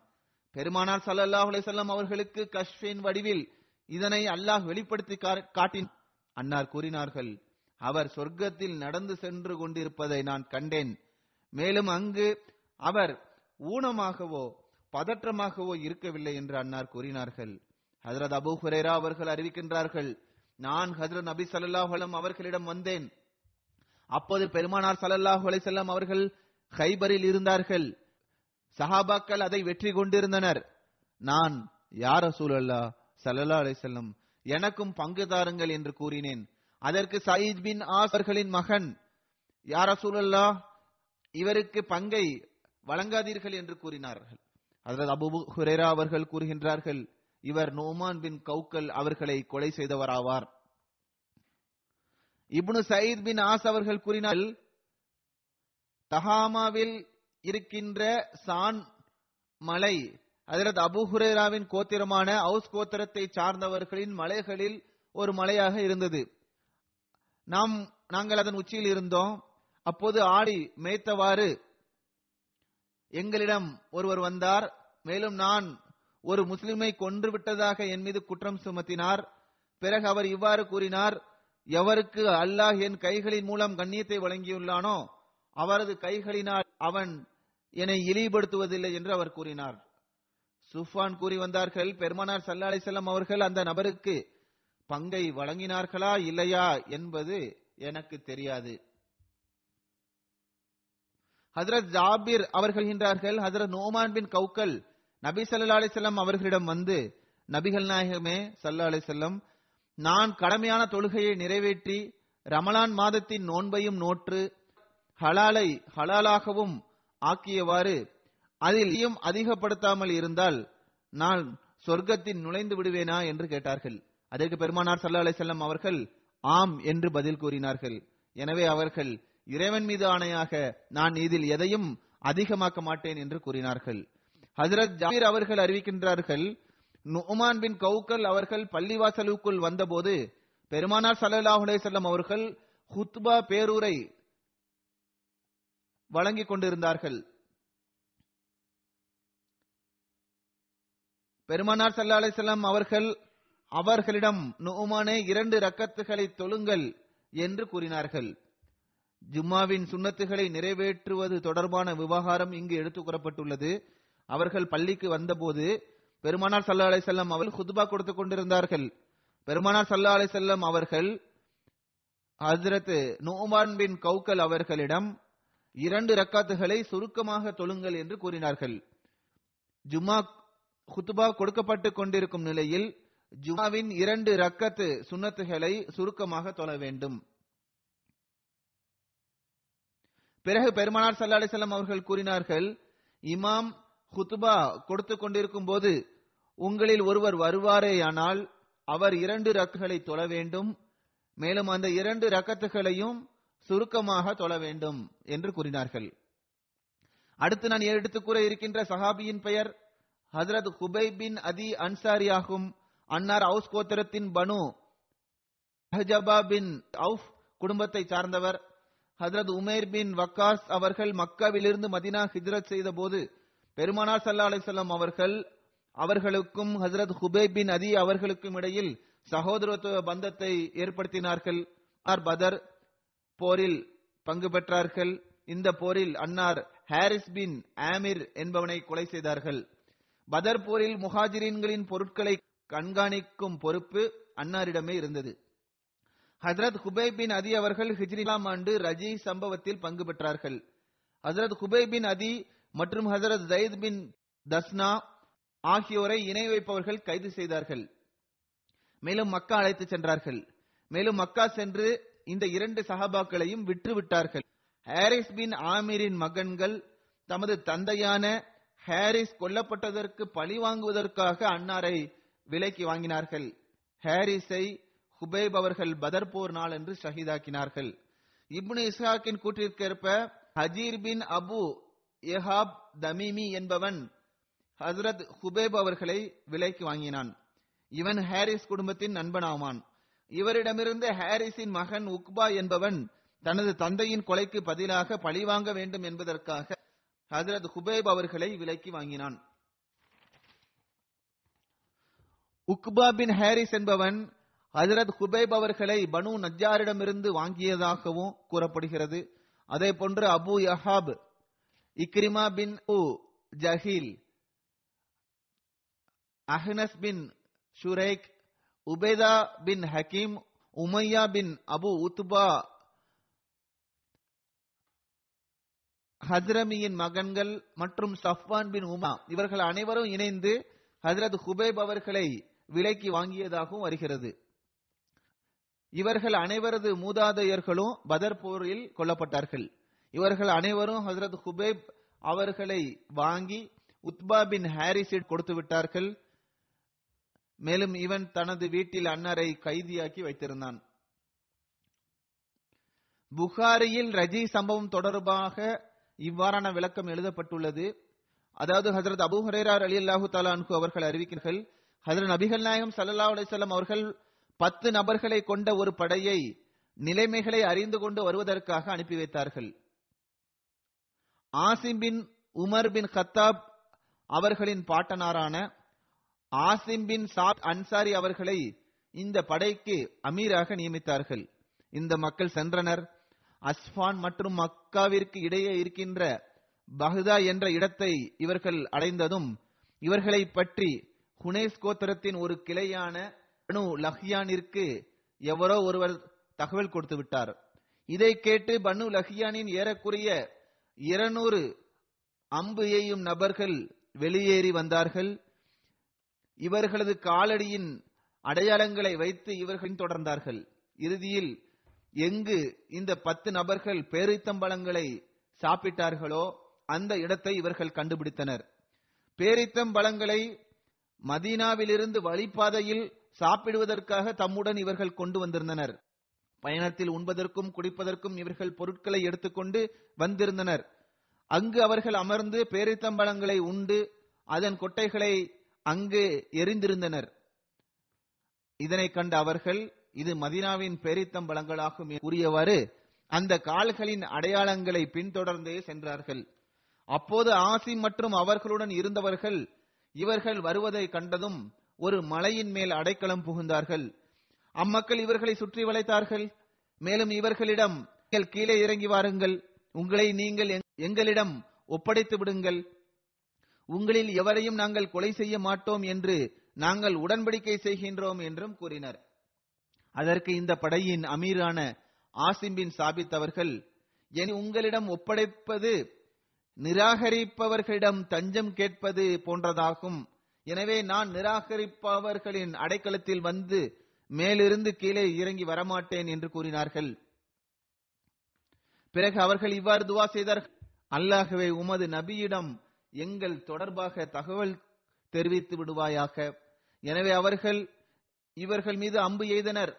பெருமானார் சல்லல்லாஹு அலிசல்லாம் அவர்களுக்கு கஷ்பின் வடிவில் இதனை அல்லாஹ் வெளிப்படுத்தி கா- காட்டின் அன்னார் கூறினார்கள் அவர் சொர்க்கத்தில் நடந்து சென்று கொண்டிருப்பதை நான் கண்டேன். மேலும் அங்கு அவர் ஊனமாகவோ பதற்றமாகவோ இருக்கவில்லை என்று அன்னார் கூறினார்கள். ஹசரத் அபு ஹுரேரா அவர்கள் அறிவிக்கின்றார்கள் நான் ஹசரத் நபி சல்லாஹலம் அவர்களிடம் வந்தேன். அப்போது பெருமானார் ஸல்லல்லாஹு அலைஹி அவர்கள் ஹைபரில் இருந்தார்கள். சஹாபாக்கள் அதை வெற்றி கொண்டிருந்தனர். நான் யார் ரசூலல்லா சல்லல்லா அலை செல்லும் எனக்கும் பங்கு தாருங்கள் என்று கூறினேன். அதற்கு சயீத் பின் ஆசர்களின் மகன் யார சூழல்லா இவருக்கு பங்கை வழங்காதீர்கள் என்று கூறினார்கள். ஹஜரத் அபு ஹுரேரா அவர்கள் கூறுகின்றார்கள் இவர் நோமான் பின் கவுக்கல் அவர்களை கொலை செய்தவராவார். இப்னு சயீத் பின் ஆஸ் அவர்கள் கூறினால் தஹாமாவில் இருக்கின்ற சான் மலை அதிரத் அபு ஹுரேராவின் கோத்திரமான அவுஸ் கோத்திரத்தை சார்ந்தவர்களின் மலைகளில் ஒரு மலையாக இருந்தது. நாம் நாங்கள் அதன் உச்சியில் இருந்தோம். அப்போது ஆடி மேய்த்தவாறு எங்களிடம் ஒருவர் வந்தார். மேலும் நான் ஒரு முஸ்லிமை கொன்று விட்டதாக என் மீது குற்றம் சுமத்தினார். பிறகு அவர் இவ்வாறு கூறினார் எவருக்கு அல்லாஹ் என் கைகளின் மூலம் கண்ணியத்தை வழங்கியுள்ளானோ அவரது கைகளினால் அவன் என்னை இழிவுபடுத்துவதில்லை என்று அவர் கூறினார். சுஃபான் கூறி வந்தார்கள் பெருமானார் சல்லா அலிசல்லாம் அவர்கள் அந்த நபருக்கு பங்கை வழங்கினார்களா இல்லையா என்பது எனக்கு தெரியாது. ஹதரத் ஜாபிர் அவர்கள் என்றார்கள் ஹதரத் நோமான் பின் கவுக்கல் நபி சல்லா அலிசல்லாம் அவர்களிடம் வந்து நபிகள் நாயகமே சல்லா அலிசல்லம் நான் கடமையான தொழுகையை நிறைவேற்றி ரமலான் மாதத்தின் நோன்பையும் நோற்று ஹலாலை ஹலாலாகவும் ஆக்கியவாறு அதிலயும் அதிகப்படுத்தாமல் இருந்தால் நான் சொர்க்கத்தில் நுழைந்து விடுவேனா என்று கேட்டார்கள். அதற்கு பெருமானார் சல்லா அலை செல்லம் அவர்கள் ஆம் என்று பதில் கூறினார்கள். எனவே அவர்கள் இறைவன் மீது ஆணையாக நான் இதில் எதையும் அதிகமாக்க மாட்டேன் என்று கூறினார்கள். ஹசரத் ஜாபீர் அவர்கள் அறிவிக்கின்றார்கள் நுமான் பின் கவுக்கல் அவர்கள் பள்ளிவாசலுக்குள் வந்தபோது பெருமானார் ஸல்லல்லாஹு அலைஹி அவர்கள் ஹுத்பா பேரூரை வழங்கிக் கொண்டிருந்தார்கள். பெருமானார் சல்லா அலைஹி அவர்கள் அவர்களிடம் நுமானே இரண்டு ரக்கத்துகளை தொழுங்கள் என்று கூறினார்கள். ஜும்மாவின் சுண்ணத்துகளை நிறைவேற்றுவது தொடர்பான விவகாரம் இங்கு எடுத்துக் கூறப்பட்டுள்ளது. அவர்கள் பள்ளிக்கு வந்தபோது பெருமானார் சல்லா அலை செல்லம் அவர்கள் குதுபா கொடுத்துக் கொண்டிருந்தார்கள். பெருமானார் சல்லா அலை செல்லம் அவர்கள் ஹஜரத் நோமான் பின் கௌக்கல் அவர்களிடம் இரண்டு ரக்காத்துகளை சுருக்கமாக தொழுங்கள் என்று கூறினார்கள். ஜும்மா குத்துபா கொடுக்கப்பட்டு கொண்டிருக்கும் நிலையில் ஜுமாவின் இரண்டு ரக்கத்து சுண்ணத்துகளை சுருக்கமாக தொழ வேண்டும். பிறகு பெருமானார் சல்லா அலிசல்லாம் அவர்கள் கூறினார்கள் இமாம் ஹுத்துபா கொடுத்து கொண்டிருக்கும் போது உங்களில் ஒருவர் வருவாரேயானால் அவர் இரண்டு ரக்குகளை தொழ வேண்டும். மேலும் அந்த இரண்டு ரக்கத்துகளையும் சுருக்கமாக தொழ வேண்டும் என்று கூறினார்கள். அடுத்து நான் எடுத்துக் கூற இருக்கின்ற சஹாபியின் பெயர் ஹசரத் ஹுபை பின் அதி அன்சாரி ஆகும் அன்னார் அவுஸ் கோத்திரத்தின் பனு ஹஜபா பின் அவுஃப் குடும்பத்தை சார்ந்தவர். ஹசரத் உமேர் பின் வக்காஸ் அவர்கள் மக்காவிலிருந்து மதினா ஹிஜ்ரத் செய்த போது பெருமானார் சல்லா அலிசல்லாம் அவர்கள் அவர்களுக்கும் ஹசரத் ஹுபே பின் அதி அவர்களுக்கும் இடையில் சகோதரத்துவ பந்தத்தை ஏற்படுத்தினார்கள். அர் பதர் போரில் பங்கு பெற்றார்கள். இந்த போரில் அன்னார் ஹாரிஸ் பின் ஆமிர் என்பவனை கொலை செய்தார்கள். பதர்பூரில் முஹாஜிரின்களின் பொருட்களை கண்காணிக்கும் பொறுப்பு அன்னாரிடமே இருந்தது. ஹஜரத் ஹுபை பின் அதி அவர்கள் ஹிஜ்ரிலாம் ஆண்டு ரஜி சம்பவத்தில் பங்கு பெற்றார்கள். ஹசரத் ஹுபை பின் அதி மற்றும் ஹசரத் ஜயத் பின் தஸ்னா ஆகியோரை இணை வைப்பவர்கள் கைது செய்தார்கள். மேலும் மக்கா அழைத்து சென்றார்கள். மேலும் மக்கா சென்று இந்த இரண்டு சஹாபாக்களையும் விற்று விட்டார்கள் ஹாரிஸ் பின் ஆமீரின் மகன்கள் தமது தந்தையான ஹாரிஸ் கொல்லப்பட்டதற்கு பழி வாங்குவதற்காக அன்னாரை விலைக்கு வாங்கினார்கள். ஹாரிஸை ஹுபைப் அவர்கள் பதர் போர் நாள் என்று ஷஹீதாக்கினார்கள். இப்னு இஸ்ஹாக்கின் கூற்றிற்கேற்ப ஹஜீர் பின் அபு எஹாப் தமீமி என்பவன் ஹசரத் ஹுபேப் அவர்களை விலைக்கு வாங்கினான். இவன் ஹாரிஸ் குடும்பத்தின் நண்பனாவான். இவரிடமிருந்து ஹாரிஸின் மகன் உக்பா என்பவன் தனது தந்தையின் கொலைக்கு பதிலாக பழிவாங்க வேண்டும் என்பதற்காக ஹசரத் ஹுபேப் அவர்களை விலைக்கு வாங்கினான். உக்பா பின் ஹாரிஸ் என்பவன் ஹசரத் ஹுபைப் அவர்களை பனு நஜாரிடமிருந்து வாங்கியதாகவும் கூறப்படுகிறது. அதே போன்று அபு யஹாப் இக்ரிமா பின் உ ஜஹீல் அஹ்னஸ் பின் ஷுரேக் உபேதா பின் ஹக்கீம் உமையா பின் அபு உத்பா ஹத்ரமியின் மகன்கள் மற்றும் சஃப்வான் பின் உமா இவர்கள் அனைவரும் இணைந்து ஹஜரத் ஹுபேப் அவர்களை விலைக்கு வாங்கியதாகவும் வருகிறது. இவர்கள் அனைவரது மூதாதையர்களும் பதர் போரில் கொல்லப்பட்டார்கள். இவர்கள் அனைவரும் ஹசரத் ஹுபேப் அவர்களை வாங்கி உத்பா பின் ஹாரிஸில் கொடுத்து விட்டார்கள். மேலும் இவன் தனது வீட்டில் அன்னரை கைதியாக்கி வைத்திருந்தான். புகாரியில் ரஜி சம்பவம் தொடர்பாக இவ்வாறான விளக்கம் எழுதப்பட்டுள்ளது. அதாவது ஹசரத் அபு ஹரேரார் அலி அல்லாஹு தாலான்கு அவர்கள் அறிவிக்கிறார்கள் ஹசரத் நபிகள் நாயகம் சல்லா அலிசல்லாம் அவர்கள் பத்து நபர்களை கொண்ட ஒரு படையை நிலைமைகளை அறிந்து கொண்டு வருவதற்காக அனுப்பி வைத்தார்கள். Asim bin Umar bin Khattab அவர்களின் பாட்டனாரான ஆசிம் பின் சாத் அன்சாரி அவர்களை இந்த படைக்கு அமீராக நியமித்தார்கள். இந்த மக்கள் சென்றனர். அஸ்பான் மற்றும் மக்காவிற்கு இடையே இருக்கின்ற பஹ்தா என்ற இடத்தை இவர்கள் அடைந்ததும் இவர்களை பற்றி ஹுனேஸ் கோத்திரத்தின் ஒரு கிளையான பனு லஹ்யானிற்கு எவரோ ஒருவர் தகவல் கொடுத்து விட்டார். இதை கேட்டு பனு லஹியானின் ஏறக்குறைய இருநூறு அம்பு எய்யும் நபர்கள் வெளியேறி வந்தார்கள். இவர்களது காலடியின் அடையாளங்களை வைத்து இவர்கள் தொடர்ந்தார்கள் இறுதியில் எங்கு இந்த பத்து நபர்கள் பேரித்தம்பழங்களை சாப்பிட்டார்களோ அந்த இடத்தை இவர்கள் கண்டுபிடித்தனர். பேரித்தம்பழங்களை மதீனாவிலிருந்து வழிப்பாதையில் சாப்பிடுவதற்காக தம்முடன் இவர்கள் கொண்டு வந்திருந்தனர். பயணத்தில் உண்பதற்கும் குடிப்பதற்கும் இவர்கள் பொருட்களை எடுத்துக்கொண்டு வந்திருந்தனர். அங்கு அவர்கள் அமர்ந்து பேரித்தம்பழங்களை உண்டு அதன் கொட்டைகளை அங்கு எரிந்திருந்தனர். இதனை கண்ட அவர்கள் இது மதினாவின் பேரித்தம்பழங்களாகும் கூறியவாறு அந்த கால்களின் அடையாளங்களை பின்தொடர்ந்தே சென்றார்கள். அப்போது ஆசி மற்றும் அவர்களுடன் இருந்தவர்கள் இவர்கள் வருவதை கண்டதும் ஒரு மலையின் மேல் அடைக்கலம் புகுந்தார்கள். அம்மக்கள் இவர்களை சுற்றி வளைத்தார்கள். மேலும் இவர்களிடம் "நீங்கள் கீழே இறங்கி வாருங்கள். உங்களை நீங்கள் எங்- எங்களிடம் ஒப்படைத்து விடுங்கள். உங்களில் எவரையும் நாங்கள் கொலை செய்ய மாட்டோம் என்று நாங்கள் உடன்படிக்கை செய்கின்றோம் என்றும் கூறினர். அதற்கு இந்த படையின் அமீரான ஆசிம் பின் சாபித் அவர்கள் "என் உங்களிடம் ஒப்படைப்பது நிராகரிப்பவர்களிடம் தஞ்சம் கேட்பது போன்றதாகும். எனவே நான் நிராகரிப்பவர்களின் அடைக்கலத்தில் வந்து மேலிருந்து கீழே இறங்கி வரமாட்டேன் என்று கூறினார்கள். பிறகு அவர்கள் இவ்வாறு துவா செய்தார்கள். அல்லாகவே உமது நபியிடம் எங்கள் தொடர்பாக தகவல் தெரிவித்து விடுவாயாக. எனவே அவர்கள் இவர்கள் மீது அம்பு எய்தனர்.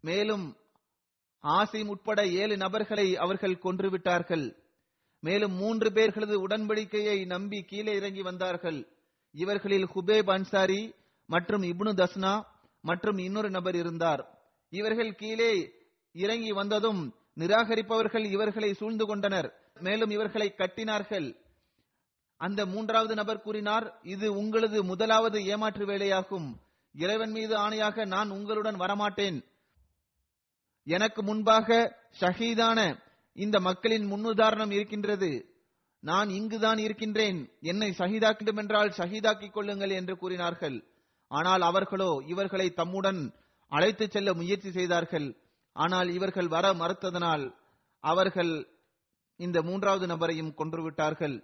மேலும் ஆசிம் உட்பட ஏழு நபர்களை அவர்கள் கொன்று விட்டார்கள் மேலும் மூன்று பேர்களது உடன்படிக்கையை நம்பி கீழே இறங்கி வந்தார்கள். இவர்களில் ஹுபேப் அன்சாரி மற்றும் இப்னு தஸ்னா மற்றும் இன்னொரு நபர் இருந்தார். இவர்கள் கீழே இறங்கி வந்ததும் நிராகரிப்பவர்கள் இவர்களை சூழ்ந்து கொண்டனர். மேலும் இவர்களை கட்டினார்கள். அந்த மூன்றாவது நபர் கூறினார் இது உங்களது முதலாவது ஏமாற்று வேலையாகும். இறைவன் மீது ஆணையாக நான் உங்களுடன் வரமாட்டேன். எனக்கு முன்பாக ஷஹீதான இந்த மக்களின் முன்னுதாரணம் இருக்கின்றது. நான் இங்குதான் இருக்கின்றேன். என்னை ஷஹீதாக்கிடும் என்றால் ஷஹீதாக்கிக் கொள்ளுங்கள் என்று கூறினார்கள். ஆனால் அவர்களோ இவர்களை தம்முடன் அழைத்துச் செல்ல முயற்சி செய்தார்கள். ஆனால் இவர்கள் வர மறுத்ததனால் அவர்கள் இந்த மூன்றாவது நபரையும் கொன்று விட்டார்கள்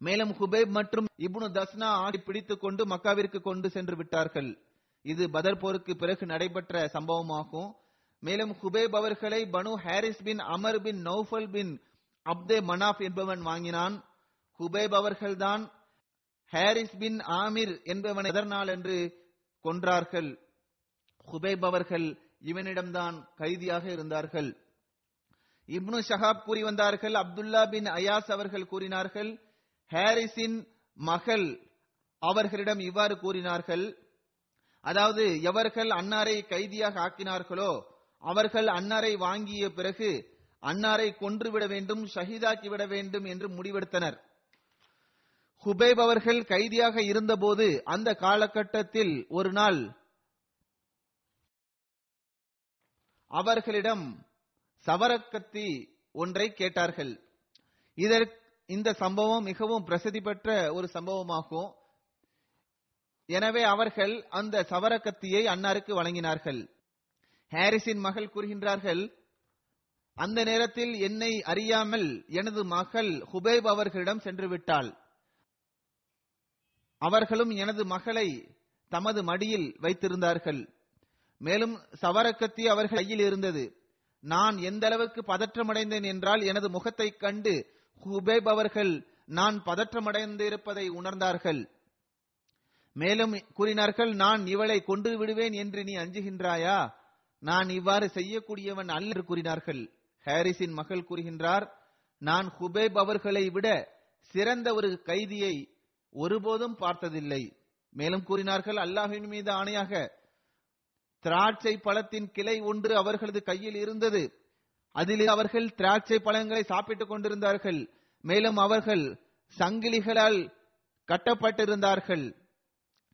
மேலும் ஹுபேப் மற்றும் இப்னு தஸ்னா ஆடி பிடித்துக் கொண்டு மக்காவிற்கு கொண்டு சென்று விட்டார்கள். இது பதர் போருக்கு பிறகு நடைபெற்ற சம்பவமாகும். மேலும் ஹுபேப் அவர்களை Banu Haris bin Amr bin Naufal bin Abd Manaf என்பவன் வாங்கினான். ஹுபேப் அவர்கள்தான் ஹாரிஸ் பின் ஆமிர் என்பவனை எதர்நாள் என்று கொன்றார்கள். ஹுபேப் அவர்கள் இவனிடம்தான் கைதியாக இருந்தார்கள். இப்னு ஷஹாப் கூறி வந்தார்கள் அப்துல்லா பின் அயாஸ் அவர்கள் கூறினார்கள் ஹாரிஸின் மகள் அவர்களிடம் இவ்வாறு கூறினார்கள் அதாவது எவர்கள் அன்னாரை கைதியாக ஆக்கினார்களோ அவர்கள் அன்னாரை வாங்கிய பிறகு அன்னாரை கொன்றுவிட வேண்டும் ஷஹீதாக்கி விட வேண்டும் என்று முடிவெடுத்தனர். ஹுபைப் அவர்கள் கைதியாக இருந்தபோது அந்த காலகட்டத்தில் ஒரு நாள் அவர்களிடம் சவரக்கத்தி ஒன்றை கேட்டார்கள். இதற்கு இந்த சம்பவம் மிகவும் பிரசித்தி பெற்ற ஒரு சம்பவமாகும். எனவே அவர்கள் அந்த சவரக்கத்தியை அன்னாருக்கு வழங்கினார்கள். ஹாரிஸின் மகள் கூறுகின்றார்கள் அந்த நேரத்தில் என்னை அறியாமல் எனது மகள் ஹுபேப் அவர்களிடம் சென்று விட்டாள் அவர்களும் எனது மகளை தமது மடியில் வைத்திருந்தார்கள். மேலும் சவரக்கத்தி அவர்கள் கையில் இருந்தது. நான் எந்த அளவுக்கு பதற்றமடைந்தேன் என்றால் எனது முகத்தை கண்டு ஹுபேப் அவர்கள் நான் பதற்றமடைந்திருப்பதை உணர்ந்தார்கள். மேலும் கூறினார்கள் நான் இவளை கொண்டு விடுவேன் என்று நீ அஞ்சுகின்றாயா? நான் இவ்வாறு செய்யக்கூடியவன் அல்ல என்று கூறினார்கள். ஹாரிஸின் மகள் கூறுகின்றார் நான் ஹுபேப் அவர்களை விட சிறந்த ஒரு கைதியை ஒருபோதும் பார்த்ததில்லை. மேலும் கூறினார்கள் அல்லாஹின் மீது ஆணையாக திராட்சை பழத்தின் கிளை ஒன்று அவர்களது கையில் இருந்தது. அதில் அவர்கள் திராட்சை பழங்களை சாப்பிட்டுக் கொண்டிருந்தார்கள். மேலும் அவர்கள் சங்கிலிகளால் கட்டப்பட்டிருந்தார்கள்.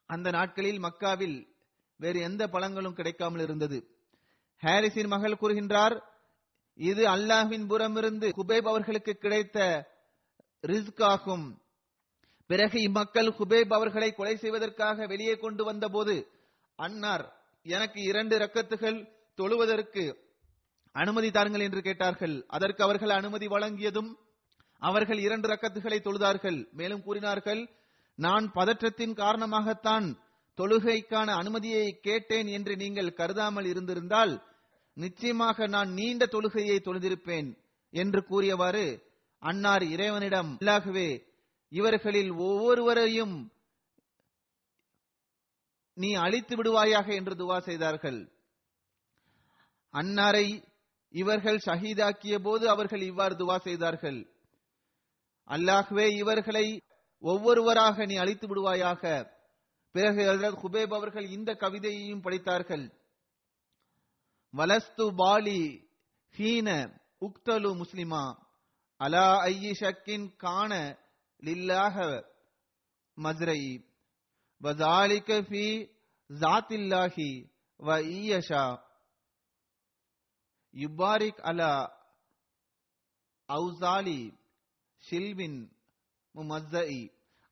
அந்த நாட்களில் மக்காவில் வேறு எந்த பழங்களும் கிடைக்காமல் இருந்தது. ஹாரிஸின் மகள் கூறுகின்றார் இது அல்லாஹ்வின் புறமிருந்து குபேப் அவர்களுக்கு கிடைத்த ரிஸ்க் ஆகும் பிறகு இம்மக்கள் குபேப் அவர்களை கொலை செய்வதற்காக வெளியே கொண்டு வந்தபோது அன்னார் எனக்கு இரண்டு ரக்கத்துகள் தொழுவதற்கு அனுமதி தாருங்கள் என்று கேட்டார்கள். அதற்கு அவர்கள் அனுமதி வழங்கியதும் அவர்கள் இரண்டு ரக்கத்துகளை தொழுதார்கள். மேலும் கூறினார்கள் நான் பதற்றத்தின் காரணமாகத்தான் தொழுகைக்கான அனுமதியை கேட்டேன் என்று நீங்கள் கருதாமல் இருந்திருந்தால் நிச்சயமாக நான் நீண்ட தொழுகையை தொழுதிருப்பேன் என்று கூறியவாறு அன்னார் இறைவனிடம் இல்லாகவே இவர்களில் ஒவ்வொருவரையும் நீ அழித்து விடுவாயாக என்று துவா செய்தார்கள். அன்னாரை இவர்கள் ஷஹீதாக்கிய போது அவர்கள் இவ்வாறு துவா செய்தார்கள். அல்லாஹ்வே இவர்களை ஒவ்வொருவராக நீ அழித்து விடுவாயாக. பிறகு ஹசரத் ஹுபேப் அவர்கள் இந்த கவிதையையும் படித்தார்கள். வலஸ்து பாலி ஹீன உக்தலு முஸ்லிமா அலா ஐயி ஷக்கின் காண லில்லாக மஸ்ரை வதாலிக ஃபி ஜாத்தில்லாஹி வ ஈயஷா யுபாரிக் அலா அவுசாலி ஷில்வின் முமஸ்ஸஇ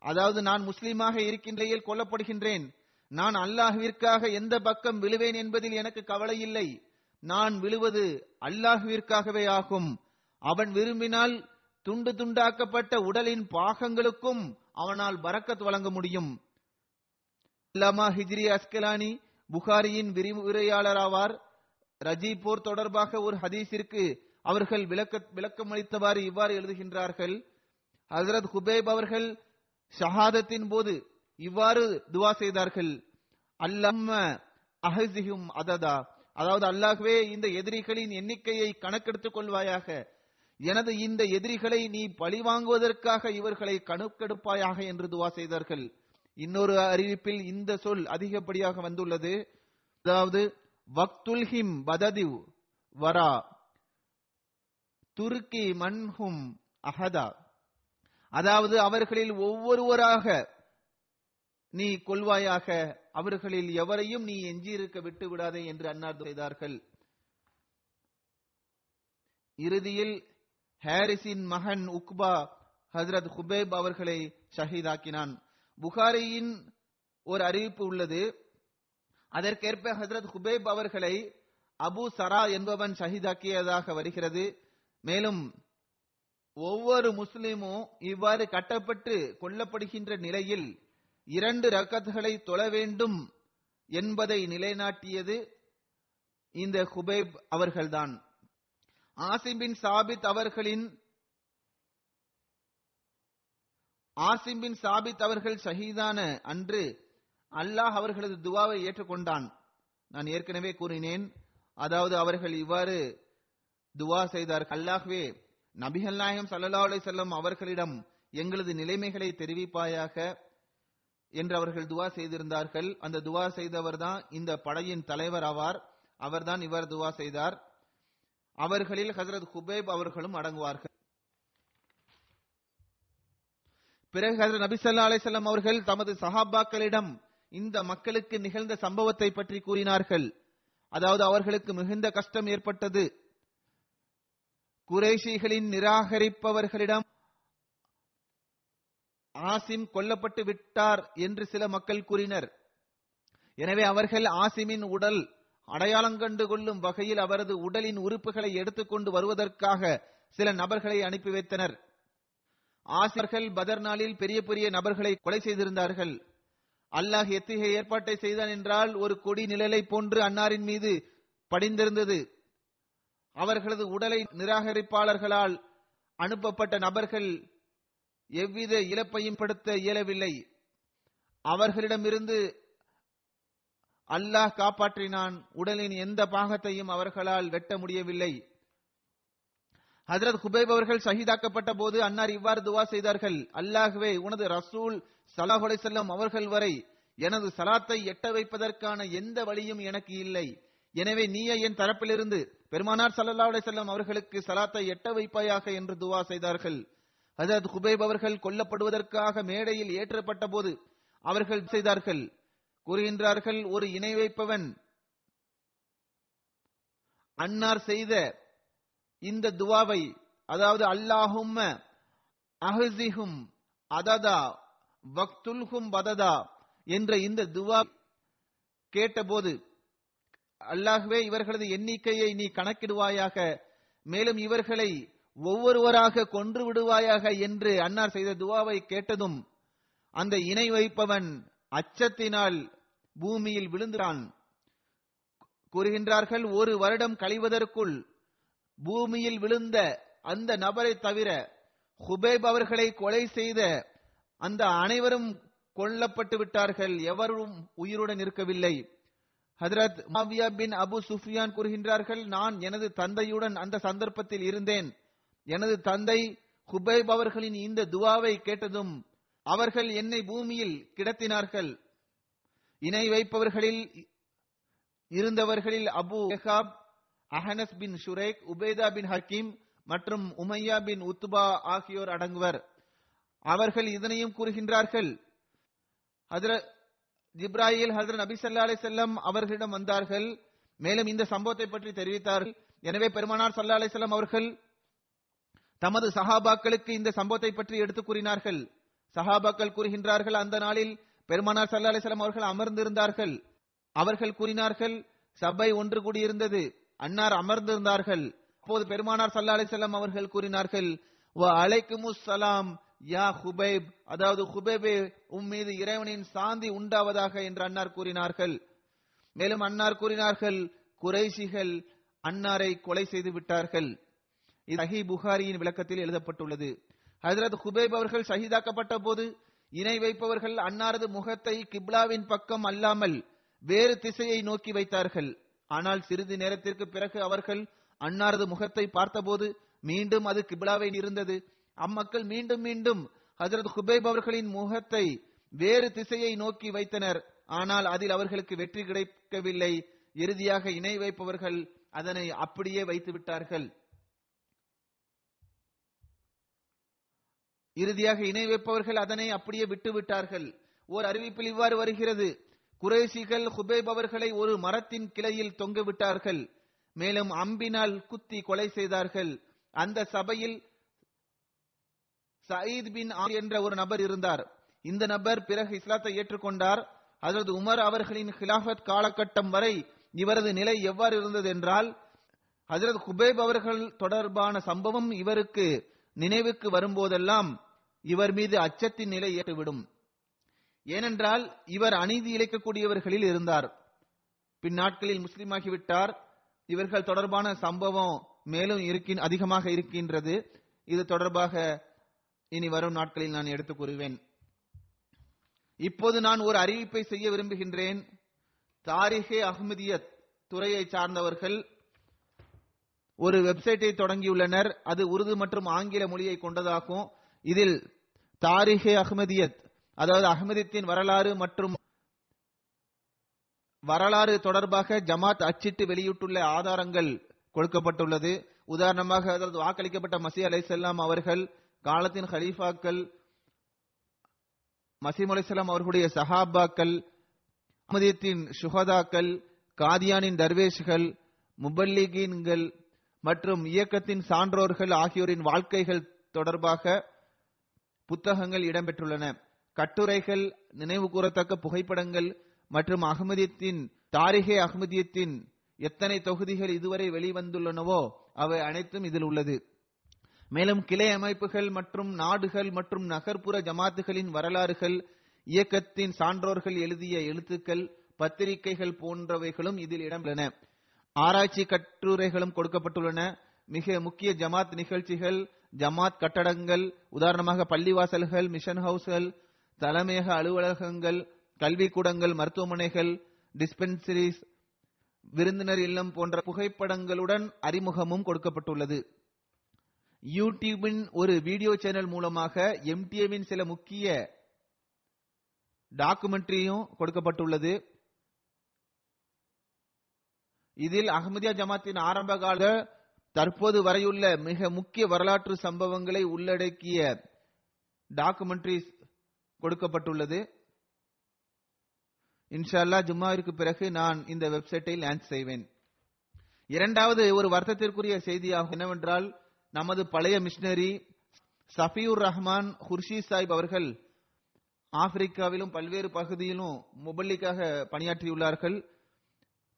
அதாவது நான் முஸ்லீமாக இருக்கின்றையில் கொல்லப்படுகின்றேன். நான் அல்லாஹுவிற்காக எந்த பக்கம் விழுவேன் என்பதில் எனக்கு கவலை இல்லை. நான் விழுவது அல்லாஹுவிற்காகவே ஆகும். அவன் விரும்பினால் துண்டு துண்டாக்கப்பட்ட உடலின் பாகங்களுக்கும் அவனால் பரக்கத் வழங்க முடியும். அல்லாமா ஹிஜ்ரி அஸ்கலானி புகாரியின் விரிவுரையாளர் ஆவார். போர் தொடர்பாக ஒரு ஹதீஸிற்கு அவர்கள் விளக்க விளக்கம் அளித்தவாறு இவ்வாறு எழுதுகின்றார்கள். ஹசரத் ஹுபேப் அவர்கள் ஷஹாதத்தின் போது இவ்வாறு துவா செய்தார்கள். அல்லம்ம அஹசிஹும் அததா. அதாவது அல்லாஹ்வே இந்த எதிரிகளின் எண்ணிக்கையை கணக்கெடுத்துக் கொள்வாயாக. எனது இந்த எதிரிகளை நீ பழிவாங்குவதற்காக இவர்களை கணக்கெடுப்பாயாக என்று துவா செய்தார்கள். இன்னொரு அறிவிப்பில் இந்த சொல் அதிகப்படியாக வந்துள்ளது. அதாவது வக்துல்ஹிம் பததிவ் வரா. துருக்கி மன்ஹும் அஹதா. அதாவது அவர்களில் ஒவ்வொருவராக நீ கொள்வாயாக அவர்களில் எவரையும் நீ எஞ்சியிருக்க விட்டு விடாதே என்று அன்னார் செய்தார்கள். இறுதியில் ஹாரிஸின் மகன் உக்பா ஹசரத் ஹுபேப் அவர்களை ஷஹீதாக்கினான். புகாரியின் ஒரு அறிவிப்பு உள்ளது. அதற்கேற்ப ஹசரத் ஹுபேப் அவர்களை அபு சரா என்பவன் ஷஹீதாக்கியதாக வருகிறது. மேலும் ஒவ்வொரு முஸ்லிமும் இவ்வாறு கட்டப்பட்டு கொல்லப்படுகின்ற நிலையில் இரண்டு ரக்கத்துகளை தொழ வேண்டும் என்பதை நிலைநாட்டியது இந்த ஹுபைப் அவர்கள்தான். ஆசிம் பின் சாபித் அவர்களின் ஆசிம் பின் சாபித் அவர்கள் ஷஹீதான அன்று அல்லாஹ் அவர்களது துவாவை ஏற்றுக்கொண்டான். நான் ஏற்கனவே கூறினேன். அதாவது அவர்கள் இவ்வாறு துவா செய்தார் அல்லாஹ்வே நபிகள் நாயகம் சல்லா அலை செல்லம் அவர்களிடம் எங்களது நிலைமைகளை தெரிவிப்பாயாக என்று அவர்கள் துவா செய்திருந்தார்கள். அந்த துவா செய்தவர் தான் இந்த படையின் தலைவர் ஆவார். அவர்தான் இவர் துவா செய்தார். அவர்களில் ஹசரத் ஹுபேப் அவர்களும் அடங்குவார்கள். பிறகு ஹசரத் நபி சல்லா அலைஹி அவர்கள் தமது சஹாபாக்களிடம் இந்த மக்களுக்கு நிகழ்ந்த சம்பவத்தை பற்றி கூறினார்கள். அதாவது அவர்களுக்கு மிகுந்த கஷ்டம் ஏற்பட்டது. குறைஷிகளின் நிராகரிப்பவர்களிடம் ஆசிம் கொல்லப்பட்டு விட்டார் என்று சில மக்கள் கூறினர். எனவே அவர்கள் ஆசிமின் உடல் அடையாளம் கண்டு கொள்ளும் வகையில் அவரது உடலின் உறுப்புகளை எடுத்துக்கொண்டு வருவதற்காக சில நபர்களை அனுப்பி வைத்தனர். ஆசிரியர்கள் பதர் நாளில் பெரிய பெரிய நபர்களை கொலை செய்திருந்தார்கள். அல்லாஹ் எத்தகைய ஏற்பாட்டை செய்தான் என்றால் ஒரு கொடி நிழலை போன்று அன்னாரின் மீது படிந்திருந்தது. அவர்களது உடலை நிராகரிப்பாளர்களால் அனுப்பப்பட்ட நபர்கள் எவ்வித இழப்பையும் படுத்த இயலவில்லை. அவர்களிடமிருந்து அல்லாஹ் காப்பாற்றினான். உடலின் எந்த பாகத்தையும் அவர்களால் வெட்ட முடியவில்லை. ஹஜரத் ஹுபைப் அவர்கள் சகிதாக்கப்பட்ட போது அன்னார் இவ்வாறு துவா செய்தார்கள். அல்லாஹ்வே உனது ரசூல் சலாஹ் செல்லம் அவர்கள் வரை எனது சலாத்தை எட்ட வைப்பதற்கான எந்த வழியும் எனக்கு இல்லை. எனவே நீயே என் தரப்பிலிருந்து பெருமானார் சல்லல்லா அலைஹி செல்லம் அவர்களுக்கு சலாத்தை எட்ட வைப்பாயாக என்று துவா செய்தார்கள். ஹசரத் ஹுபைப் அவர்கள் கொல்லப்படுவதற்காக மேடையில் ஏற்றப்பட்ட போது அவர்கள் செய்தார்கள்? கூறுகின்றார்கள் ஒரு இணை வைப்பவன் அன்னார் செய்த இந்த துவாவை அதாவது அல்லாஹும் அஹசிஹும் அததா வக்துல்ஹும் பததா என்ற இந்த துவா கேட்டபோது அல்லாகவே இவர்களது எண்ணிக்கையை நீ கணக்கிடுவாயாக மேலும் இவர்களை ஒவ்வொருவராக கொன்று விடுவாயாக என்று அன்னார் செய்த துவாவை கேட்டதும் அந்த இணை வைப்பவன் அச்சத்தினால் பூமியில் விழுந்தான் கூறுகின்றார்கள் ஒரு வருடம் கழிவதற்குள் பூமியில் விழுந்த அந்த நபரை தவிர ஹுபேப் அவர்களை கொலை செய்த அந்த அனைவரும் கொல்லப்பட்டு விட்டார்கள் எவரும் உயிருடன் இருக்கவில்லை. ஹதரத் மாவியா பின் அபு சுஃபியான் கூறுகின்றார்கள் நான் எனது தந்தையுடன் அந்த சந்தர்ப்பத்தில் இருந்தேன். எனது தந்தை ஹுபைப் அவர்களின் இந்த துவாவை கேட்டதும் அவர்கள் என்னை பூமியில் கிடத்தினார்கள். இணை வைப்பவர்களில் இருந்தவர்களில் அபு எஹாப் அஹனஸ் பின் ஷுரேக் உபேதா பின் ஹக்கீம் மற்றும் உமையா பின் உத்துபா ஆகியோர் அடங்குவர். அவர்கள் இதனையும் கூறுகின்றார்கள். ஜிப்ராயில் ஹசரத் நபி சல்லா அலி செல்லம் அவர்களிடம் வந்தார்கள். மேலும் இந்த சம்பவத்தை பற்றி தெரிவித்தார்கள். எனவே பெருமானார் சல்லா அலி செல்லம் அவர்கள் தமது சஹாபாக்களுக்கு இந்த சம்பவத்தை பற்றி எடுத்து கூறினார்கள். சஹாபாக்கள் கூறுகின்றார்கள் அந்த நாளில் பெருமானார் சல்லா அலைஹி அவர்கள் அமர்ந்திருந்தார்கள். அவர்கள் கூறினார்கள் சபை ஒன்று கூடியிருந்தது அன்னார் அமர்ந்திருந்தார்கள். அப்போது பெருமானார் சல்லா அலைஹி அவர்கள் கூறினார்கள் அலைக்குமுஸ் சலாம். யா ஹுபைப் அதாவது ஹுபைபே உம் மீது இறைவனின் சாந்தி உண்டாவதாக என்று அன்னார் கூறினார்கள். மேலும் அன்னார் கூறினார்கள் குறைஷிகள் அன்னாரை கொலை செய்து விட்டார்கள். இது சஹி புகாரியின் விளக்கத்தில் எழுதப்பட்டுள்ளது. ஹஜரத் ஹுபைப் அவர்கள் ஷஹீதாக்கப்பட்ட போது இணை வைப்பவர்கள் அன்னாரது முகத்தை கிப்லாவின் பக்கம் அல்லாமல் வேறு திசையை நோக்கி வைத்தார்கள். ஆனால் சிறிது நேரத்திற்கு பிறகு அவர்கள் அன்னாரது முகத்தை பார்த்தபோது மீண்டும் அது கிப்லாவை இருந்தது. அம்மக்கள் மீண்டும் மீண்டும் ஹசரத் ஹுபைப் அவர்களின் முகத்தை வேறு திசையை நோக்கி வைத்தனர். ஆனால் அதில் அவர்களுக்கு வெற்றி கிடைக்கவில்லை. இறுதியாக இணை வைப்பவர்கள் அதனை அப்படியே வைத்து விட்டார்கள். இறுதியாக இணை வைப்பவர்கள் அதனை அப்படியே விட்டு விட்டார்கள். ஓர் அறிவிப்பில் இவ்வாறு வருகிறது. குறைசிகள் ஹுபேப் அவர்களை ஒரு மரத்தின் கிளையில் தொங்க விட்டார்கள். மேலும் அம்பினால் குத்தி கொலை செய்தார்கள். அந்த சபையில் சயீத் பின் ஆர் என்ற ஒரு நபர் இருந்தார். இந்த நபர் பிறகு இஸ்லாத்தை ஏற்றுக்கொண்டார். அதற்கு உமர் அவர்களின் ஹிலாஃபத் காலகட்டம் வரை இவரது நிலை எவ்வாறு இருந்தது என்றால் ஹசரத் குபேப் அவர்கள் தொடர்பான சம்பவம் இவருக்கு நினைவுக்கு வரும்போதெல்லாம் இவர் மீது அச்சத்தின் நிலை ஏற்றுவிடும் ஏனென்றால் இவர் அநீதி இழைக்கக்கூடியவர்களில் இருந்தார். பின்னாட்களில் முஸ்லீமாகிவிட்டார். இவர்கள் தொடர்பான சம்பவம் மேலும் இருக்கின் அதிகமாக இருக்கின்றது. இது தொடர்பாக இனி வரும் நாட்களில் நான் எடுத்துக் கூறுவேன். இப்போது நான் ஒரு அறிவிப்பை செய்ய விரும்புகின்றேன். தாரிகே அஹ்மதியத் துறையை சார்ந்தவர்கள் ஒரு வெப்சைட்டை தொடங்கியுள்ளனர். அது உருது மற்றும் ஆங்கில மொழியை கொண்டதாகும். இதில் தாரிகே அஹ்மதியத் அதாவது அஹ்மதியத்தின் வரலாறு மற்றும் வரலாறு தொடர்பாக ஜமாத் அச்சிட்டு வெளியிட்டுள்ள ஆதாரங்கள் கொடுக்கப்பட்டுள்ளது. உதாரணமாக அதாவது வாக்களிக்கப்பட்ட மசி அலை செல்லாம் அவர்கள் காலத்தின் ஹலீஃபாக்கள் மசீம் அலிசல்லாம் அவர்களுடைய சஹாபாக்கள் அமதியத்தின் சுஹதாக்கள் காதியானின் தர்வேஷ்கள் முபல்லிகீன்கள் மற்றும் இயக்கத்தின் சான்றோர்கள் ஆகியோரின் வாழ்க்கைகள் தொடர்பாக புத்தகங்கள் இடம்பெற்றுள்ளன. கட்டுரைகள் நினைவு கூறத்தக்க புகைப்படங்கள் மற்றும் அகமதியத்தின் தாரிகே அகமதியத்தின் எத்தனை தொகுதிகள் இதுவரை வெளிவந்துள்ளனவோ அவை அனைத்தும் இதில் உள்ளது. மேலும் கிளை அமைப்புகள் மற்றும் நாடுகள் மற்றும் நகர்ப்புற ஜமாத்துகளின் வரலாறுகள் இயக்கத்தின் சான்றோர்கள் எழுதிய எழுத்துக்கள் பத்திரிகைகள் போன்றவைகளும் இதில் இடம்பெற்றன ஆராய்ச்சி கட்டுரைகளும் கொடுக்கப்பட்டுள்ளன. மிக முக்கிய ஜமாத் நிகழ்ச்சிகள் ஜமாத் கட்டடங்கள் உதாரணமாக பள்ளிவாசல்கள் மிஷன் ஹவுஸ்கள் தலைமையக அலுவலகங்கள் கல்விக்கூடங்கள் மருத்துவமனைகள் டிஸ்பென்சரிஸ் விருந்தினர் இல்லம் போன்ற புகைப்படங்களுடன் அறிமுகமும் கொடுக்கப்பட்டுள்ளது. யூடியூபின் ஒரு வீடியோ சேனல் மூலமாக எம்டிஏவின் சில முக்கிய டாக்குமெண்ட்ரியும் கொடுக்கப்பட்டுள்ளது. இதில் அகமதியா ஜமாத்தின் ஆரம்ப கால தற்போது வரையுள்ள மிக முக்கிய வரலாற்று சம்பவங்களை உள்ளடக்கிய டாக்குமெண்ட்ரி கொடுக்கப்பட்டுள்ளது. இன்ஷால்லா ஜும்மாவிற்கு பிறகு நான் இந்த வெப்சைட்டை லான்ச் செய்வேன். இரண்டாவது ஒரு வருத்தத்திற்குரிய செய்தியாகும் என்னவென்றால் நமது பழைய மிஷினரி சஃபியூர் ரஹ்மான் ஹுர்ஷி சாஹிப் அவர்கள் ஆப்பிரிக்காவிலும் பல்வேறு பகுதியிலும் முபல்லிக்காக பணியாற்றியுள்ளார்கள்.